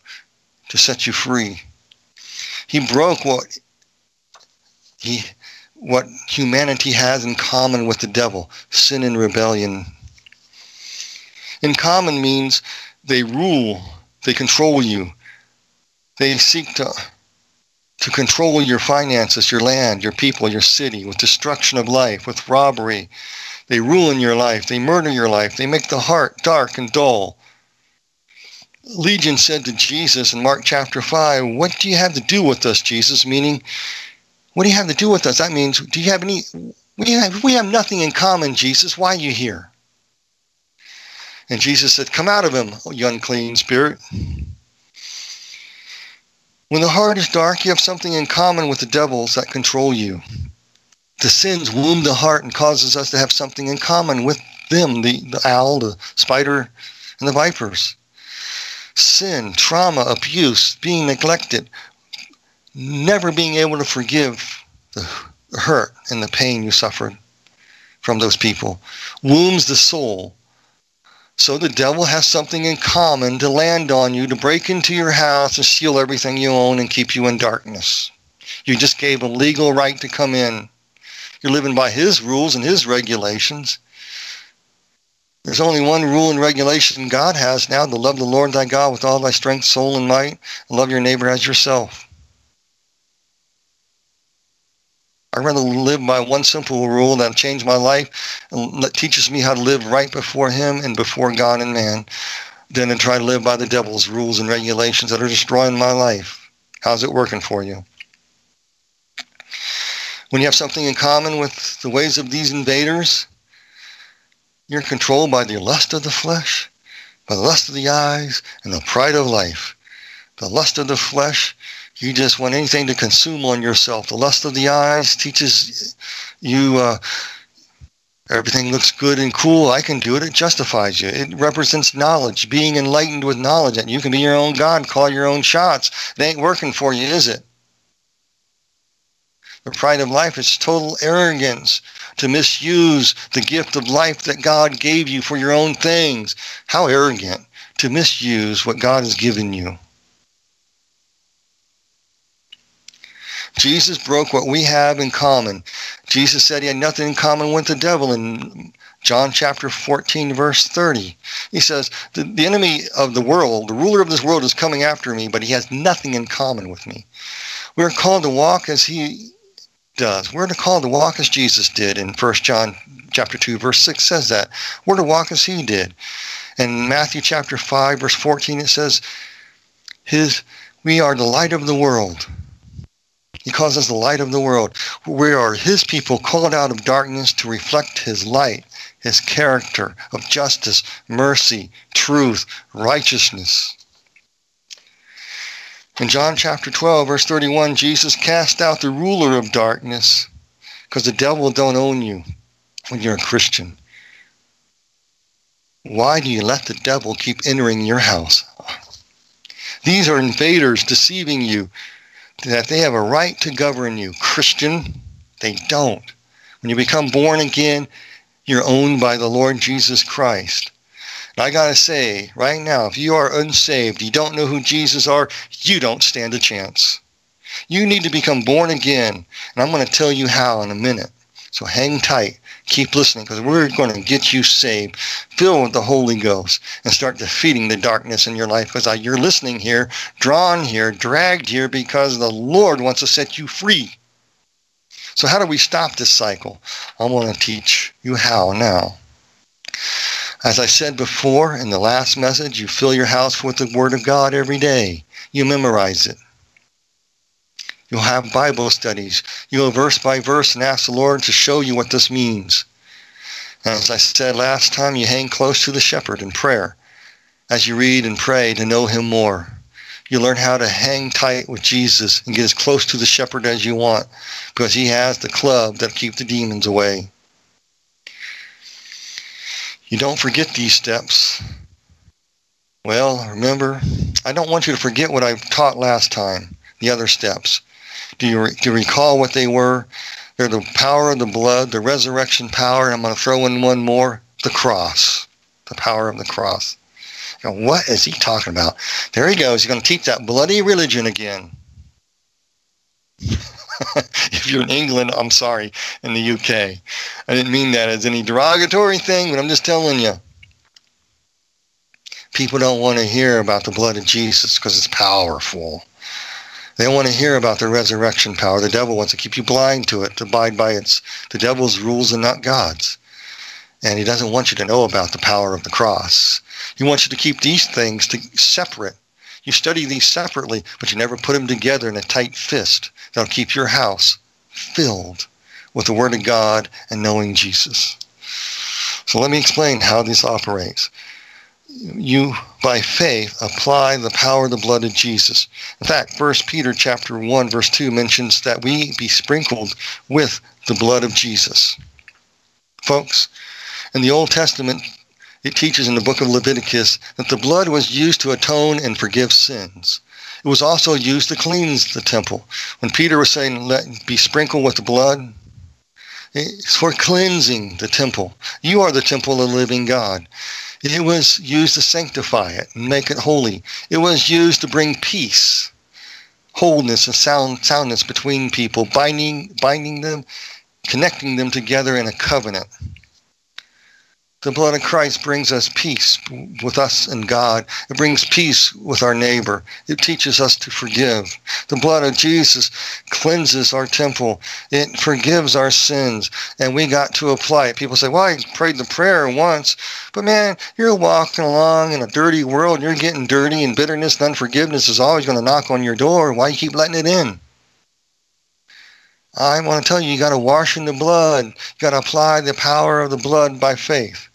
to set you free. He broke what he what humanity has in common with the devil sin and rebellion. In common means they rule, they control you, they seek to, to control your finances, your land, your people, your city, with destruction of life, with robbery. They ruin your life, they murder your life, they make the heart dark and dull. Legion said to Jesus in Mark chapter 5, What do you have to do with us, Jesus? Meaning, what do you have to do with us? That means, do you have any, we have, we have nothing in common, Jesus. Why are you here? And Jesus said, Come out of him, you unclean spirit. When the heart is dark, you have something in common with the devils that control you. The sins wound the heart and causes us to have something in common with them, the, the owl, the spider, and the vipers. Sin, trauma, abuse, being neglected, never being able to forgive the hurt and the pain you suffered from those people wounds the soul. So the devil has something in common to land on you, to break into your house and steal everything you own and keep you in darkness. You just gave a legal right to come in. You're living by his rules and his regulations. There's only one rule and regulation God has now to love the Lord thy God with all thy strength, soul, and might, and love your neighbor as yourself. I'd rather live by one simple rule that changed my life and that teaches me how to live right before Him and before God and man than to try to live by the devil's rules and regulations that are destroying my life. How's it working for you? When you have something in common with the ways of these invaders, you're controlled by the lust of the flesh, by the lust of the eyes, and the pride of life. The lust of the flesh you just want anything to consume on yourself. The lust of the eyes teaches you uh, everything looks good and cool. I can do it. It justifies you. It represents knowledge, being enlightened with knowledge. And you can be your own God, call your own shots. It ain't working for you, is it? The pride of life is total arrogance to misuse the gift of life that God gave you for your own things. How arrogant to misuse what God has given you. Jesus broke what we have in common. Jesus said he had nothing in common with the devil in John chapter 14, verse 30. He says, the, the enemy of the world, the ruler of this world is coming after me, but he has nothing in common with me. We're called to walk as he does. We're to call to walk as Jesus did in 1 John chapter 2, verse 6 says that. We're to walk as he did. In Matthew chapter 5, verse 14, it says, His we are the light of the world. He calls us the light of the world. We are his people called out of darkness to reflect his light, his character of justice, mercy, truth, righteousness. In John chapter 12, verse 31, Jesus cast out the ruler of darkness because the devil don't own you when you're a Christian. Why do you let the devil keep entering your house? These are invaders deceiving you, that they have a right to govern you. Christian, they don't. When you become born again, you're owned by the Lord Jesus Christ. And I got to say, right now, if you are unsaved, you don't know who Jesus are, you don't stand a chance. You need to become born again. And I'm going to tell you how in a minute. So hang tight. Keep listening because we're going to get you saved, filled with the Holy Ghost, and start defeating the darkness in your life because you're listening here, drawn here, dragged here because the Lord wants to set you free. So, how do we stop this cycle? I want to teach you how now. As I said before in the last message, you fill your house with the Word of God every day. You memorize it. You'll have Bible studies. You'll verse by verse and ask the Lord to show you what this means. As I said last time, you hang close to the shepherd in prayer as you read and pray to know him more. You learn how to hang tight with Jesus and get as close to the shepherd as you want because he has the club that keep the demons away. You don't forget these steps. Well, remember, I don't want you to forget what I taught last time, the other steps. Do you, re- do you recall what they were? They're the power of the blood, the resurrection power, I'm going to throw in one more the cross, the power of the cross. You know, what is he talking about? There he goes. He's going to teach that bloody religion again. [laughs] if you're in England, I'm sorry, in the UK. I didn't mean that as any derogatory thing, but I'm just telling you. People don't want to hear about the blood of Jesus because it's powerful. They want to hear about the resurrection power. The devil wants to keep you blind to it, to abide by its the devil's rules and not God's. And he doesn't want you to know about the power of the cross. He wants you to keep these things to, separate. You study these separately, but you never put them together in a tight fist that'll keep your house filled with the Word of God and knowing Jesus. So let me explain how this operates. You, by faith, apply the power of the blood of Jesus. In fact, 1 Peter chapter 1, verse 2 mentions that we be sprinkled with the blood of Jesus. Folks, in the Old Testament, it teaches in the book of Leviticus that the blood was used to atone and forgive sins. It was also used to cleanse the temple. When Peter was saying, let be sprinkled with the blood, it's for cleansing the temple. You are the temple of the living God. It was used to sanctify it and make it holy. It was used to bring peace, wholeness, and sound, soundness between people, binding, binding them, connecting them together in a covenant. The blood of Christ brings us peace with us and God. It brings peace with our neighbor. It teaches us to forgive. The blood of Jesus cleanses our temple. It forgives our sins. And we got to apply it. People say, well, I prayed the prayer once. But man, you're walking along in a dirty world. You're getting dirty and bitterness and unforgiveness is always going to knock on your door. Why you keep letting it in? I want to tell you, you got to wash in the blood. You got to apply the power of the blood by faith.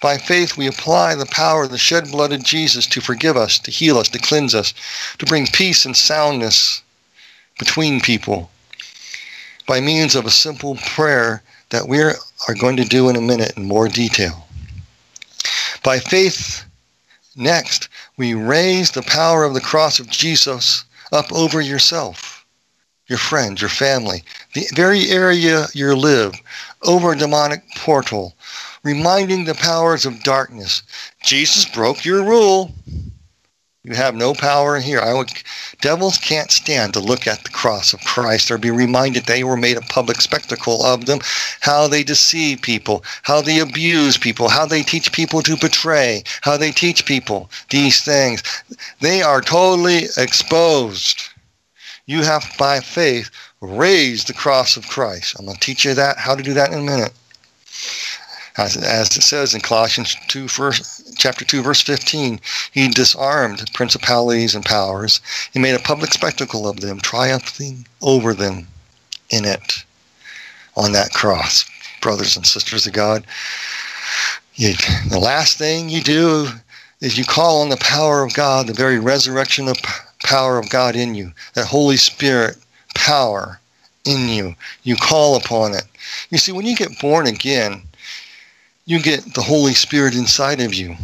By faith, we apply the power of the shed blood of Jesus to forgive us, to heal us, to cleanse us, to bring peace and soundness between people by means of a simple prayer that we are going to do in a minute in more detail. By faith, next, we raise the power of the cross of Jesus up over yourself, your friends, your family, the very area you live, over a demonic portal, reminding the powers of darkness Jesus broke your rule. You have no power here. I would, devils can't stand to look at the cross of Christ or be reminded they were made a public spectacle of them, how they deceive people, how they abuse people, how they teach people to betray, how they teach people these things. They are totally exposed. You have, by faith, raised the cross of Christ. I'm going to teach you that, how to do that in a minute as, as it says in Colossians 2, verse, chapter 2, verse 15, he disarmed principalities and powers. He made a public spectacle of them, triumphing over them in it on that cross. Brothers and sisters of God, you, the last thing you do is you call on the power of God, the very resurrection of power of God in you, that Holy Spirit power in you. You call upon it. You see, when you get born again, you get the Holy Spirit inside of you.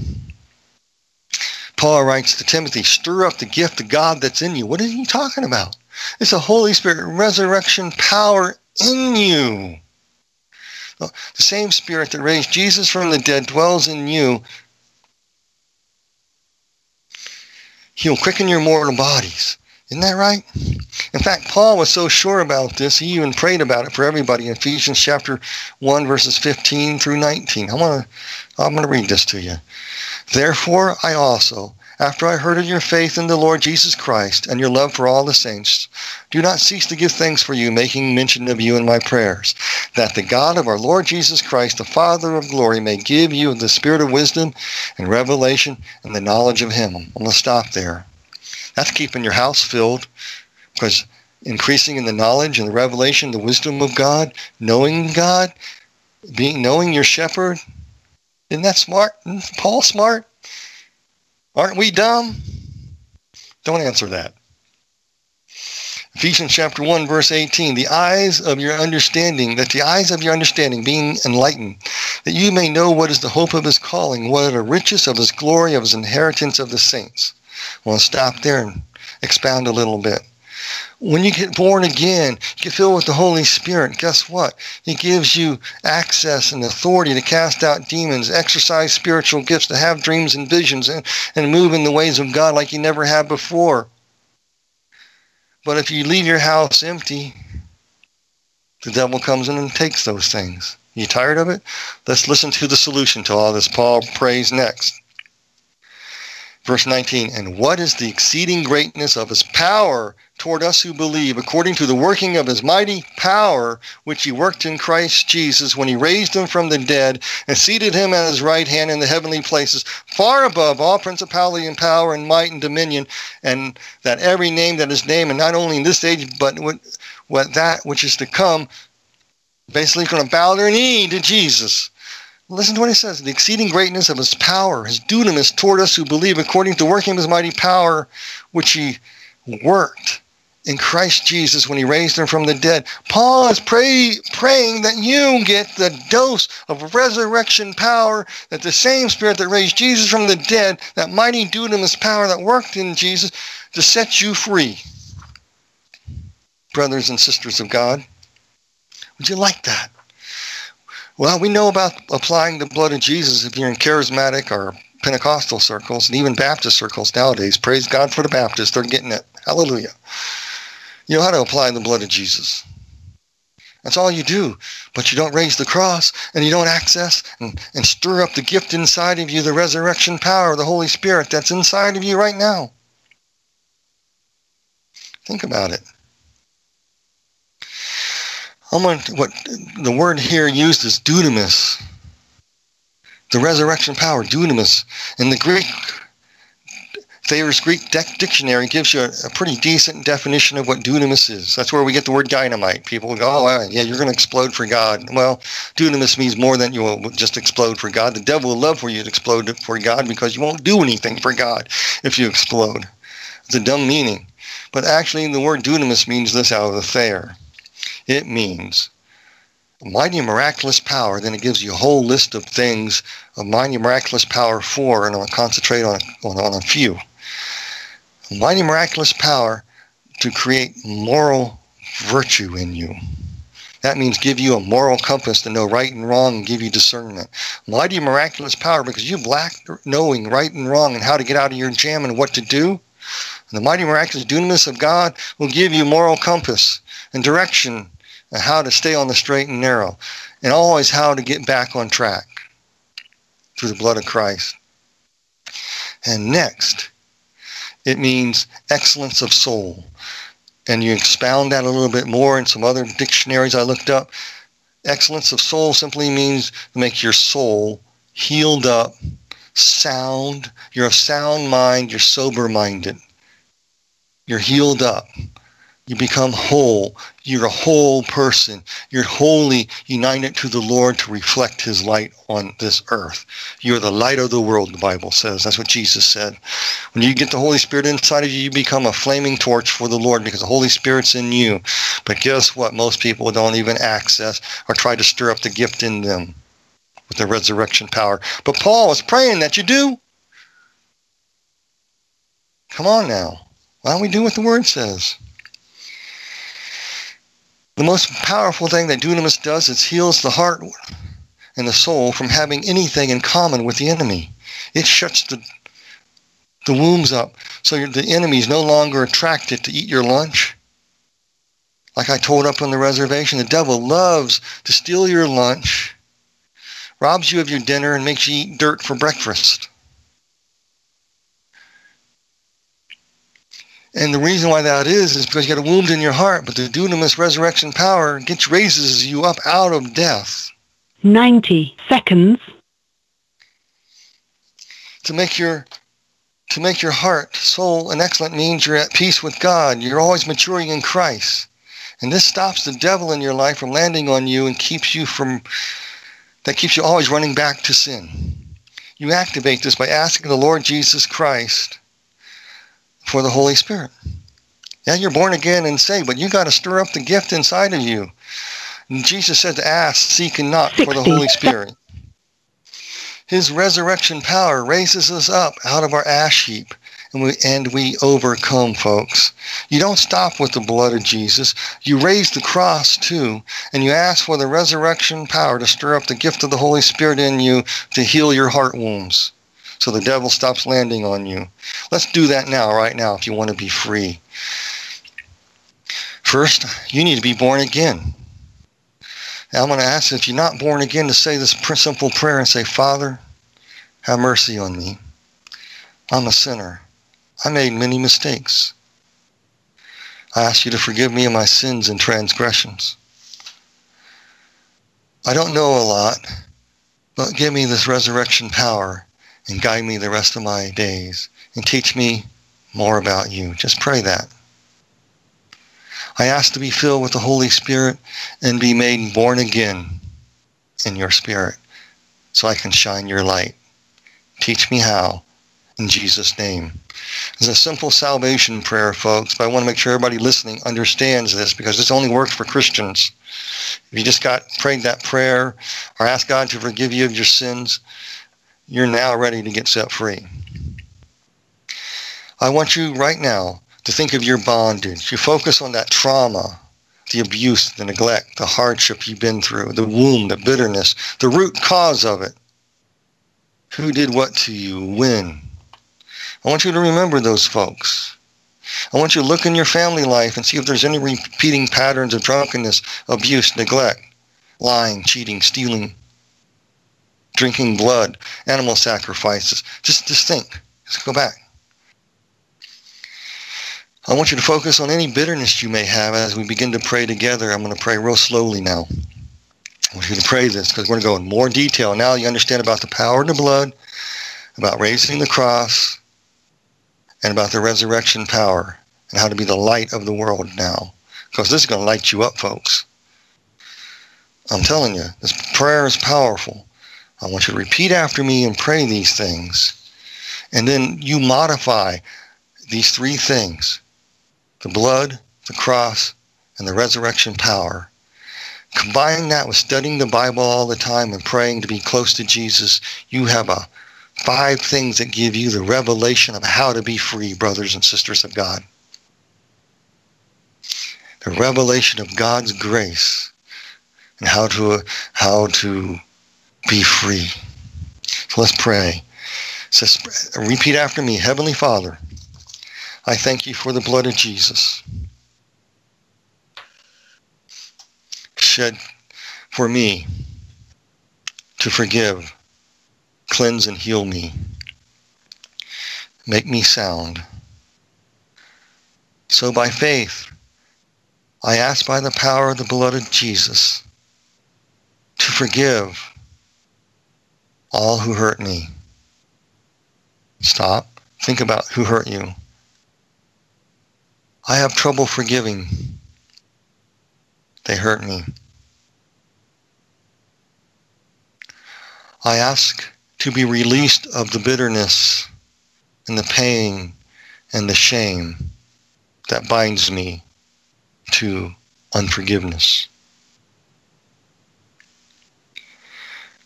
Paul writes to Timothy, stir up the gift of God that's in you. What is he talking about? It's the Holy Spirit resurrection power in you. The same Spirit that raised Jesus from the dead dwells in you. He'll quicken your mortal bodies. Isn't that right? In fact, Paul was so sure about this, he even prayed about it for everybody in Ephesians chapter 1, verses 15 through 19. I want to, I'm going to read this to you. Therefore, I also, after I heard of your faith in the Lord Jesus Christ and your love for all the saints, do not cease to give thanks for you, making mention of you in my prayers, that the God of our Lord Jesus Christ, the Father of glory, may give you the spirit of wisdom and revelation and the knowledge of him. I'm going to stop there. That's keeping your house filled because increasing in the knowledge and the revelation, the wisdom of God, knowing God, being knowing your shepherd. Isn't that smart? Isn't Paul smart? Aren't we dumb? Don't answer that. Ephesians chapter 1, verse 18, the eyes of your understanding, that the eyes of your understanding being enlightened, that you may know what is the hope of his calling, what are the riches of his glory, of his inheritance of the saints. To stop there and expound a little bit. When you get born again, get filled with the Holy Spirit, guess what? He gives you access and authority to cast out demons, exercise spiritual gifts, to have dreams and visions, and, and move in the ways of God like you never have before. But if you leave your house empty, the devil comes in and takes those things. You tired of it? Let's listen to the solution to all this. Paul prays next. Verse 19, and what is the exceeding greatness of his power toward us who believe, according to the working of his mighty power, which he worked in Christ Jesus when he raised him from the dead and seated him at his right hand in the heavenly places, far above all principality and power and might and dominion, and that every name that is named, and not only in this age, but what, what that which is to come, basically going to bow their knee to Jesus Listen to what he says. The exceeding greatness of his power, his dunamis toward us who believe according to working of his mighty power, which he worked in Christ Jesus when he raised him from the dead. Paul is pray, praying that you get the dose of resurrection power, that the same spirit that raised Jesus from the dead, that mighty dunamis power that worked in Jesus, to set you free. Brothers and sisters of God, would you like that? Well, we know about applying the blood of Jesus if you're in charismatic or Pentecostal circles and even Baptist circles nowadays. Praise God for the Baptists. They're getting it. Hallelujah. You know how to apply the blood of Jesus. That's all you do. But you don't raise the cross and you don't access and, and stir up the gift inside of you, the resurrection power of the Holy Spirit that's inside of you right now. Think about it. I'm what the word here used is dunamis. The resurrection power, dunamis. In the Greek, Thayer's Greek dictionary gives you a, a, pretty decent definition of what dunamis is. That's where we get the word dynamite. People go, oh, yeah, you're going to explode for God. Well, dunamis means more than you will just explode for God. The devil will love for you to explode for God because you won't do anything for God if you explode. It's a dumb meaning. But actually, the word dunamis means this out of the Thayer. It means mighty miraculous power. Then it gives you a whole list of things of mighty miraculous power for, and I'll concentrate on, on, on a few. Mighty miraculous power to create moral virtue in you. That means give you a moral compass to know right and wrong and give you discernment. Mighty miraculous power because you lack knowing right and wrong and how to get out of your jam and what to do. And the mighty miraculous dunamis of God will give you moral compass and direction how to stay on the straight and narrow, and always how to get back on track through the blood of Christ. And next, it means excellence of soul. And you expound that a little bit more in some other dictionaries I looked up. Excellence of soul simply means to make your soul healed up, sound. You're of sound mind, you're sober minded. You're healed up. You become whole. You're a whole person. You're wholly united to the Lord to reflect his light on this earth. You're the light of the world, the Bible says. That's what Jesus said. When you get the Holy Spirit inside of you, you become a flaming torch for the Lord because the Holy Spirit's in you. But guess what? Most people don't even access or try to stir up the gift in them with the resurrection power. But Paul is praying that you do. Come on now. Why don't we do what the Word says? The most powerful thing that dunamis does is heals the heart and the soul from having anything in common with the enemy. It shuts the the wombs up so the enemy is no longer attracted to eat your lunch. Like I told up on the reservation, the devil loves to steal your lunch, robs you of your dinner, and makes you eat dirt for breakfast. And the reason why that is is because you got a wound in your heart, but the dunamis resurrection power gets raises you up out of death. 90 seconds. To make your to make your heart, soul, and excellent means you're at peace with God. You're always maturing in Christ. And this stops the devil in your life from landing on you and keeps you from that keeps you always running back to sin. You activate this by asking the Lord Jesus Christ for the Holy Spirit. Yeah, you're born again and saved, but you got to stir up the gift inside of you. And Jesus said to ask, seek, and knock for the Holy Spirit. His resurrection power raises us up out of our ash heap, and we, and we overcome, folks. You don't stop with the blood of Jesus. You raise the cross too, and you ask for the resurrection power to stir up the gift of the Holy Spirit in you to heal your heart wounds so the devil stops landing on you. Let's do that now, right now, if you want to be free. First, you need to be born again. And I'm going to ask if you're not born again to say this simple prayer and say, Father, have mercy on me. I'm a sinner. I made many mistakes. I ask you to forgive me of my sins and transgressions. I don't know a lot, but give me this resurrection power and guide me the rest of my days and teach me more about you. Just pray that. I ask to be filled with the Holy Spirit and be made born again in your spirit so I can shine your light. Teach me how in Jesus' name. It's a simple salvation prayer, folks, but I want to make sure everybody listening understands this because this only works for Christians. If you just got prayed that prayer or asked God to forgive you of your sins, you're now ready to get set free. I want you right now to think of your bondage. You focus on that trauma, the abuse, the neglect, the hardship you've been through, the wound, the bitterness, the root cause of it. Who did what to you? When? I want you to remember those folks. I want you to look in your family life and see if there's any repeating patterns of drunkenness, abuse, neglect, lying, cheating, stealing, drinking blood, animal sacrifices. Just, just think. Just go back. I want you to focus on any bitterness you may have as we begin to pray together. I'm going to pray real slowly now. I want you to pray this because we're going to go in more detail. Now you understand about the power of the blood, about raising the cross, and about the resurrection power and how to be the light of the world now. Because this is going to light you up, folks. I'm telling you, this prayer is powerful. I want you to repeat after me and pray these things. And then you modify these three things the blood, the cross, and the resurrection power. Combine that with studying the Bible all the time and praying to be close to Jesus. You have a Five things that give you the revelation of how to be free, brothers and sisters of God. The revelation of God's grace and how to how to be free. So let's pray. Says, repeat after me, Heavenly Father, I thank you for the blood of Jesus shed for me to forgive Cleanse and heal me. Make me sound. So by faith, I ask by the power of the blood of Jesus to forgive all who hurt me. Stop. Think about who hurt you. I have trouble forgiving. They hurt me. I ask to be released of the bitterness and the pain and the shame that binds me to unforgiveness.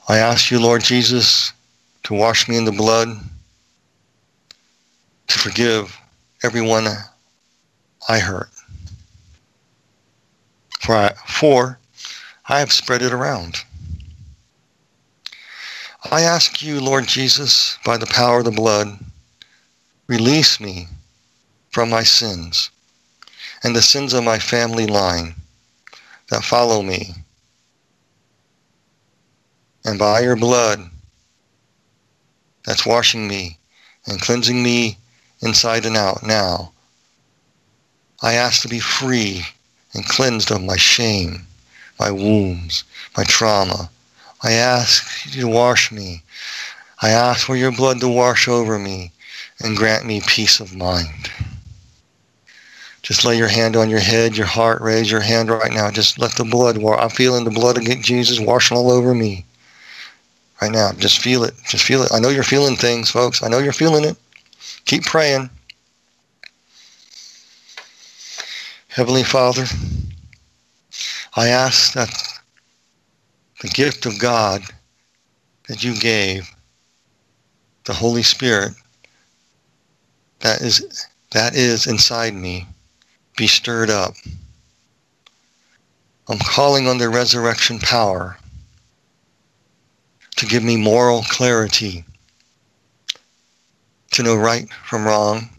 I ask you, Lord Jesus, to wash me in the blood, to forgive everyone I hurt. For I, for I have spread it around. I ask you, Lord Jesus, by the power of the blood, release me from my sins and the sins of my family line that follow me. And by your blood that's washing me and cleansing me inside and out now, I ask to be free and cleansed of my shame, my wounds, my trauma, I ask you to wash me. I ask for your blood to wash over me and grant me peace of mind. Just lay your hand on your head, your heart, raise your hand right now. Just let the blood. I'm feeling the blood of Jesus washing all over me right now. Just feel it. Just feel it. I know you're feeling things, folks. I know you're feeling it. Keep praying. Heavenly Father, I ask that the gift of God that you gave, the Holy Spirit that is that is inside me, be stirred up. I'm calling on the resurrection power to give me moral clarity, to know right from wrong,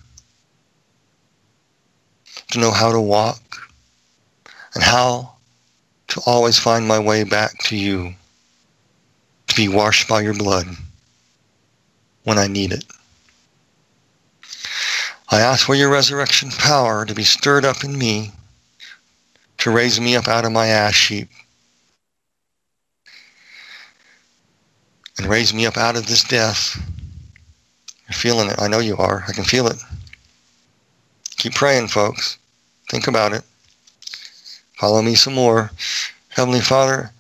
to know how to walk, and how to always find my way back to you, to be washed by your blood when I need it. I ask for your resurrection power to be stirred up in me, to raise me up out of my ash heap, and raise me up out of this death. You're feeling it. I know you are. I can feel it. Keep praying, folks. Think about it. Follow me some more. Heavenly Father,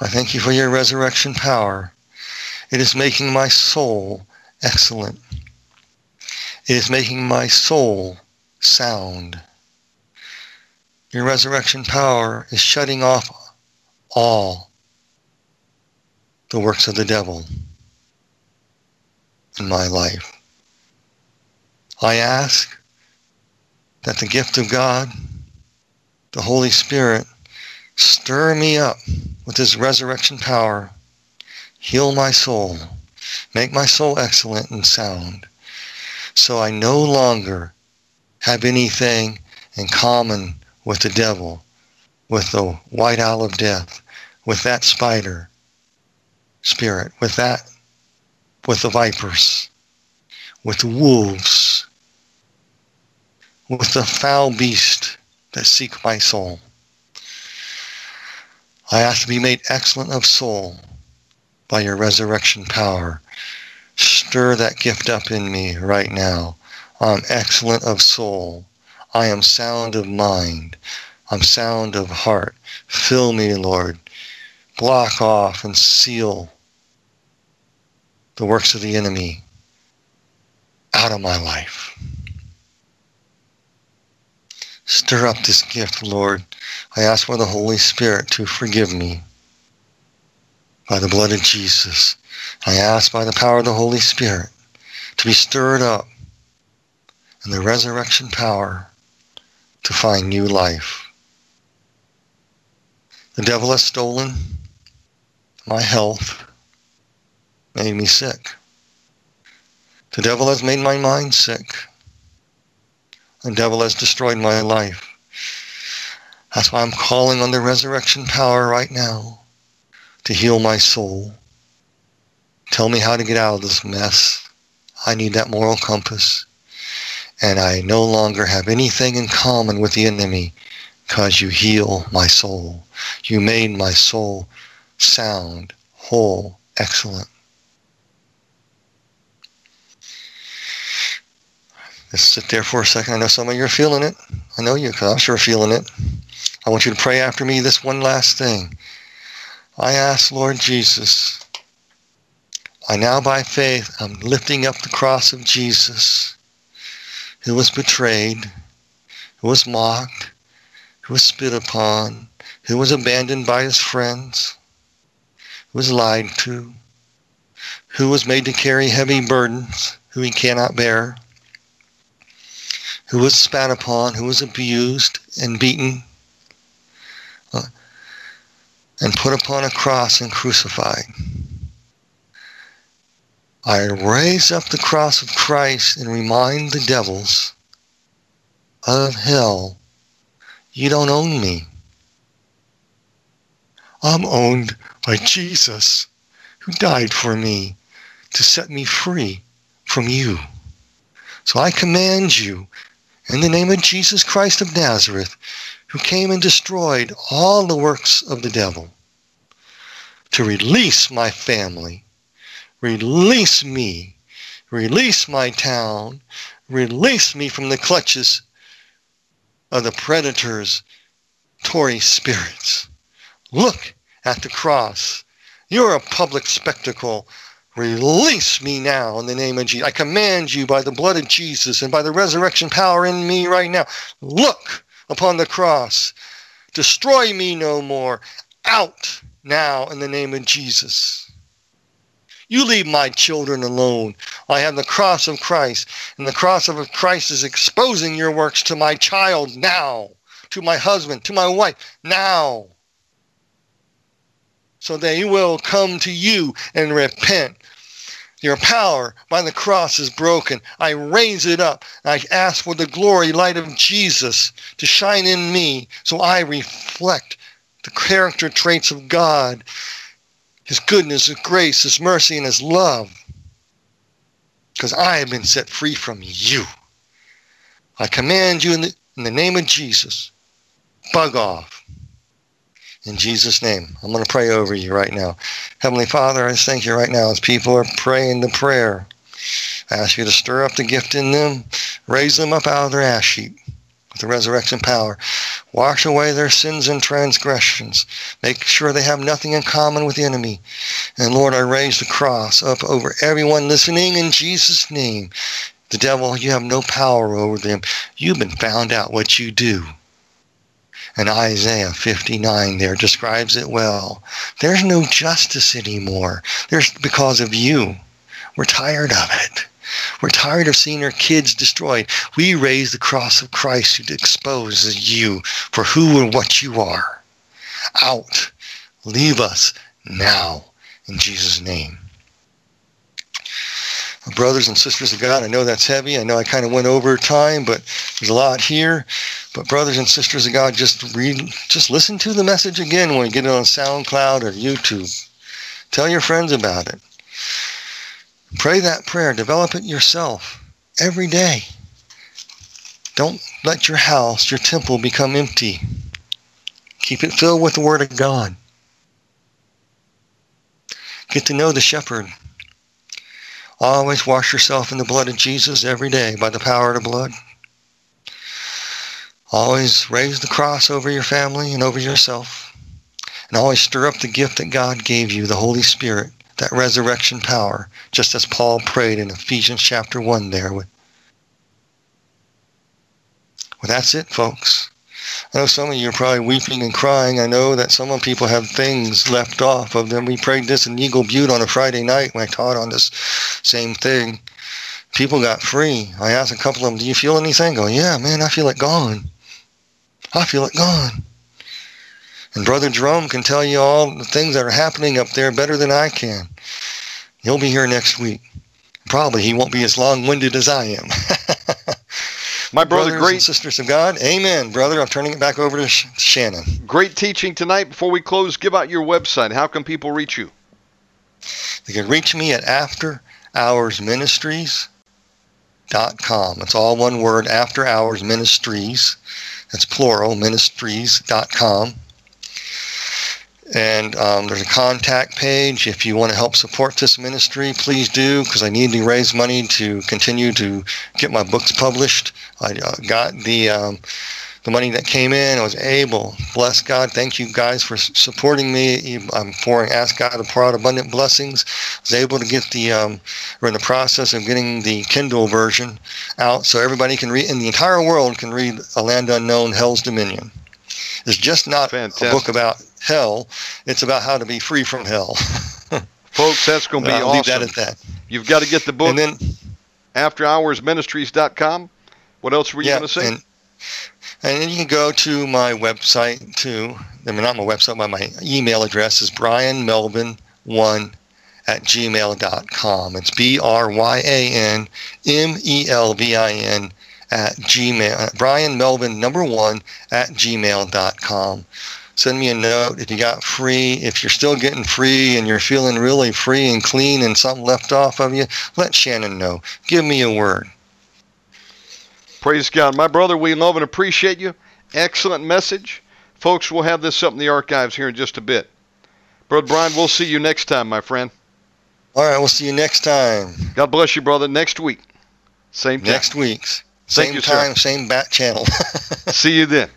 I thank you for your resurrection power. It is making my soul excellent. It is making my soul sound. Your resurrection power is shutting off all the works of the devil in my life. I ask that the gift of God, the Holy Spirit, stir me up with his resurrection power, heal my soul, make my soul excellent and sound, so I no longer have anything in common with the devil, with the white owl of death, with that spider spirit, with that, with the vipers, with the wolves, with the foul beast that seek my soul. I ask to be made excellent of soul by your resurrection power. Stir that gift up in me right now. I'm excellent of soul. I am sound of mind. I'm sound of heart. Fill me, Lord. Block off and seal the works of the enemy out of my life. Stir up this gift, Lord. I ask for the Holy Spirit to forgive me by the blood of Jesus. I ask by the power of the Holy Spirit to be stirred up and the resurrection power to find new life. The devil has stolen my health, made me sick. The devil has made my mind sick. The devil has destroyed my life. That's why I'm calling on the resurrection power right now to heal my soul. Tell me how to get out of this mess. I need that moral compass. And I no longer have anything in common with the enemy because you heal my soul. You made my soul sound, whole, excellent. Just sit there for a second. I know some of you are feeling it. I know you, because I'm sure feeling it. I want you to pray after me this one last thing. I ask, Lord Jesus, I now by faith I'm lifting up the cross of Jesus, who was betrayed, who was mocked, who was spit upon, who was abandoned by his friends, who was lied to, who was made to carry heavy burdens who he cannot bear, who was spat upon, who was abused and beaten, uh, and put upon a cross and crucified. I raise up the cross of Christ and remind the devils of hell, you don't own me. I'm owned by Jesus, who died for me to set me free from you. So I command you, in the name of Jesus Christ of Nazareth, who came and destroyed all the works of the devil, to release my family, release me, release my town, release me from the clutches of the predators, Tory spirits. Look at the cross. You're a public spectacle. Release me now in the name of Jesus. I command you by the blood of Jesus and by the resurrection power in me right now. Look upon the cross. Destroy me no more. Out now in the name of Jesus. You leave my children alone. I have the cross of Christ, and the cross of Christ is exposing your works to my child now, to my husband, to my wife now, so they will come to you and repent your power by the cross is broken. I raise it up. I ask for the glory light of Jesus to shine in me so I reflect the character traits of God, His goodness, His grace, His mercy, and His love. Because I have been set free from you. I command you in the, in the name of Jesus, bug off. In Jesus' name, I'm going to pray over you right now. Heavenly Father, I thank you right now as people are praying the prayer. I ask you to stir up the gift in them, raise them up out of their ash heap with the resurrection power. Wash away their sins and transgressions. Make sure they have nothing in common with the enemy. And Lord, I raise the cross up over everyone listening in Jesus' name. The devil, you have no power over them. You've been found out what you do. And Isaiah 59 there describes it well. There's no justice anymore. There's because of you. We're tired of it. We're tired of seeing our kids destroyed. We raise the cross of Christ to expose you for who and what you are. Out. Leave us now in Jesus' name. Brothers and sisters of God, I know that's heavy. I know I kind of went over time, but there's a lot here. But brothers and sisters of God, just read, just listen to the message again when you get it on SoundCloud or YouTube. Tell your friends about it. Pray that prayer. Develop it yourself every day. Don't let your house, your temple, become empty. Keep it filled with the Word of God. Get to know the shepherd. Always wash yourself in the blood of Jesus every day by the power of the blood. Always raise the cross over your family and over yourself. And always stir up the gift that God gave you, the Holy Spirit, that resurrection power, just as Paul prayed in Ephesians chapter 1 there. Well, that's it, folks. I know some of you are probably weeping and crying. I know that some of people have things left off of them. We prayed this in Eagle Butte on a Friday night when I taught on this same thing. People got free. I asked a couple of them, Do you feel anything? Go, yeah, man, I feel it gone. I feel it gone. And Brother Jerome can tell you all the things that are happening up there better than I can. He'll be here next week. Probably he won't be as long winded as I am. [laughs] My brother, Brothers great and sisters of God, amen. Brother, I'm turning it back over to Sh- Shannon. great teaching tonight. Before we close, give out your website. How can people reach you? You can reach me at afterhoursministries.com. It's all one word, After Hours Ministries. That's plural, ministries.com. And um, there's a contact page. If you want to help support this ministry, please do, because I need to raise money to continue to get my books published. I uh, got the um, the money that came in. I was able. Bless God. Thank you guys for supporting me. I'm pouring. Ask God to pour out abundant blessings. I was able to get the. Um, we're in the process of getting the Kindle version out, so everybody can read. In the entire world can read A Land Unknown: Hell's Dominion. It's just not a Fantastic. book about hell. It's about how to be free from hell. [laughs] Folks, that's going to be I'll leave that awesome. at that. You've got to get the book, And then afterhoursministries.com. What else were you yeah, going to say? and and then you can go to my website too. I mean, not my website, but my email address is bryanmelvin1 at gmail.com. It's B R Y A N M E L V I N at gmail. uh, Bryan Melvin number one at gmail.com. Send me a note if you got free. If you're still getting free and you're feeling really free and clean and something left off of you, let Shannon know. Give me a word. Praise God. My brother, we love and appreciate you. Excellent message. Folks, we'll have this up in the archives here in just a bit. Brother Bryan, we'll see you next time, my friend. All right, we'll see you next time. God bless you, brother. Next week. Same time. Next week's. Same you, sir. time, same bat channel. [laughs] See you then.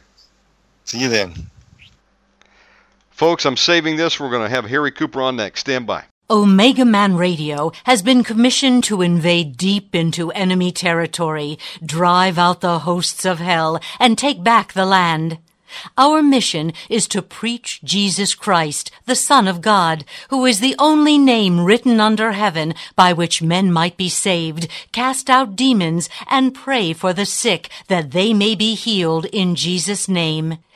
see you then. Folks, I'm saving this. We're going to have Harry Cooper on next. Stand by. Omega Man Radio has been commissioned to invade deep into enemy territory, drive out the hosts of hell, and take back the land. Our mission is to preach Jesus Christ, the Son of God, who is the only name written under heaven by which men might be saved, cast out demons, and pray for the sick that they may be healed in Jesus' name.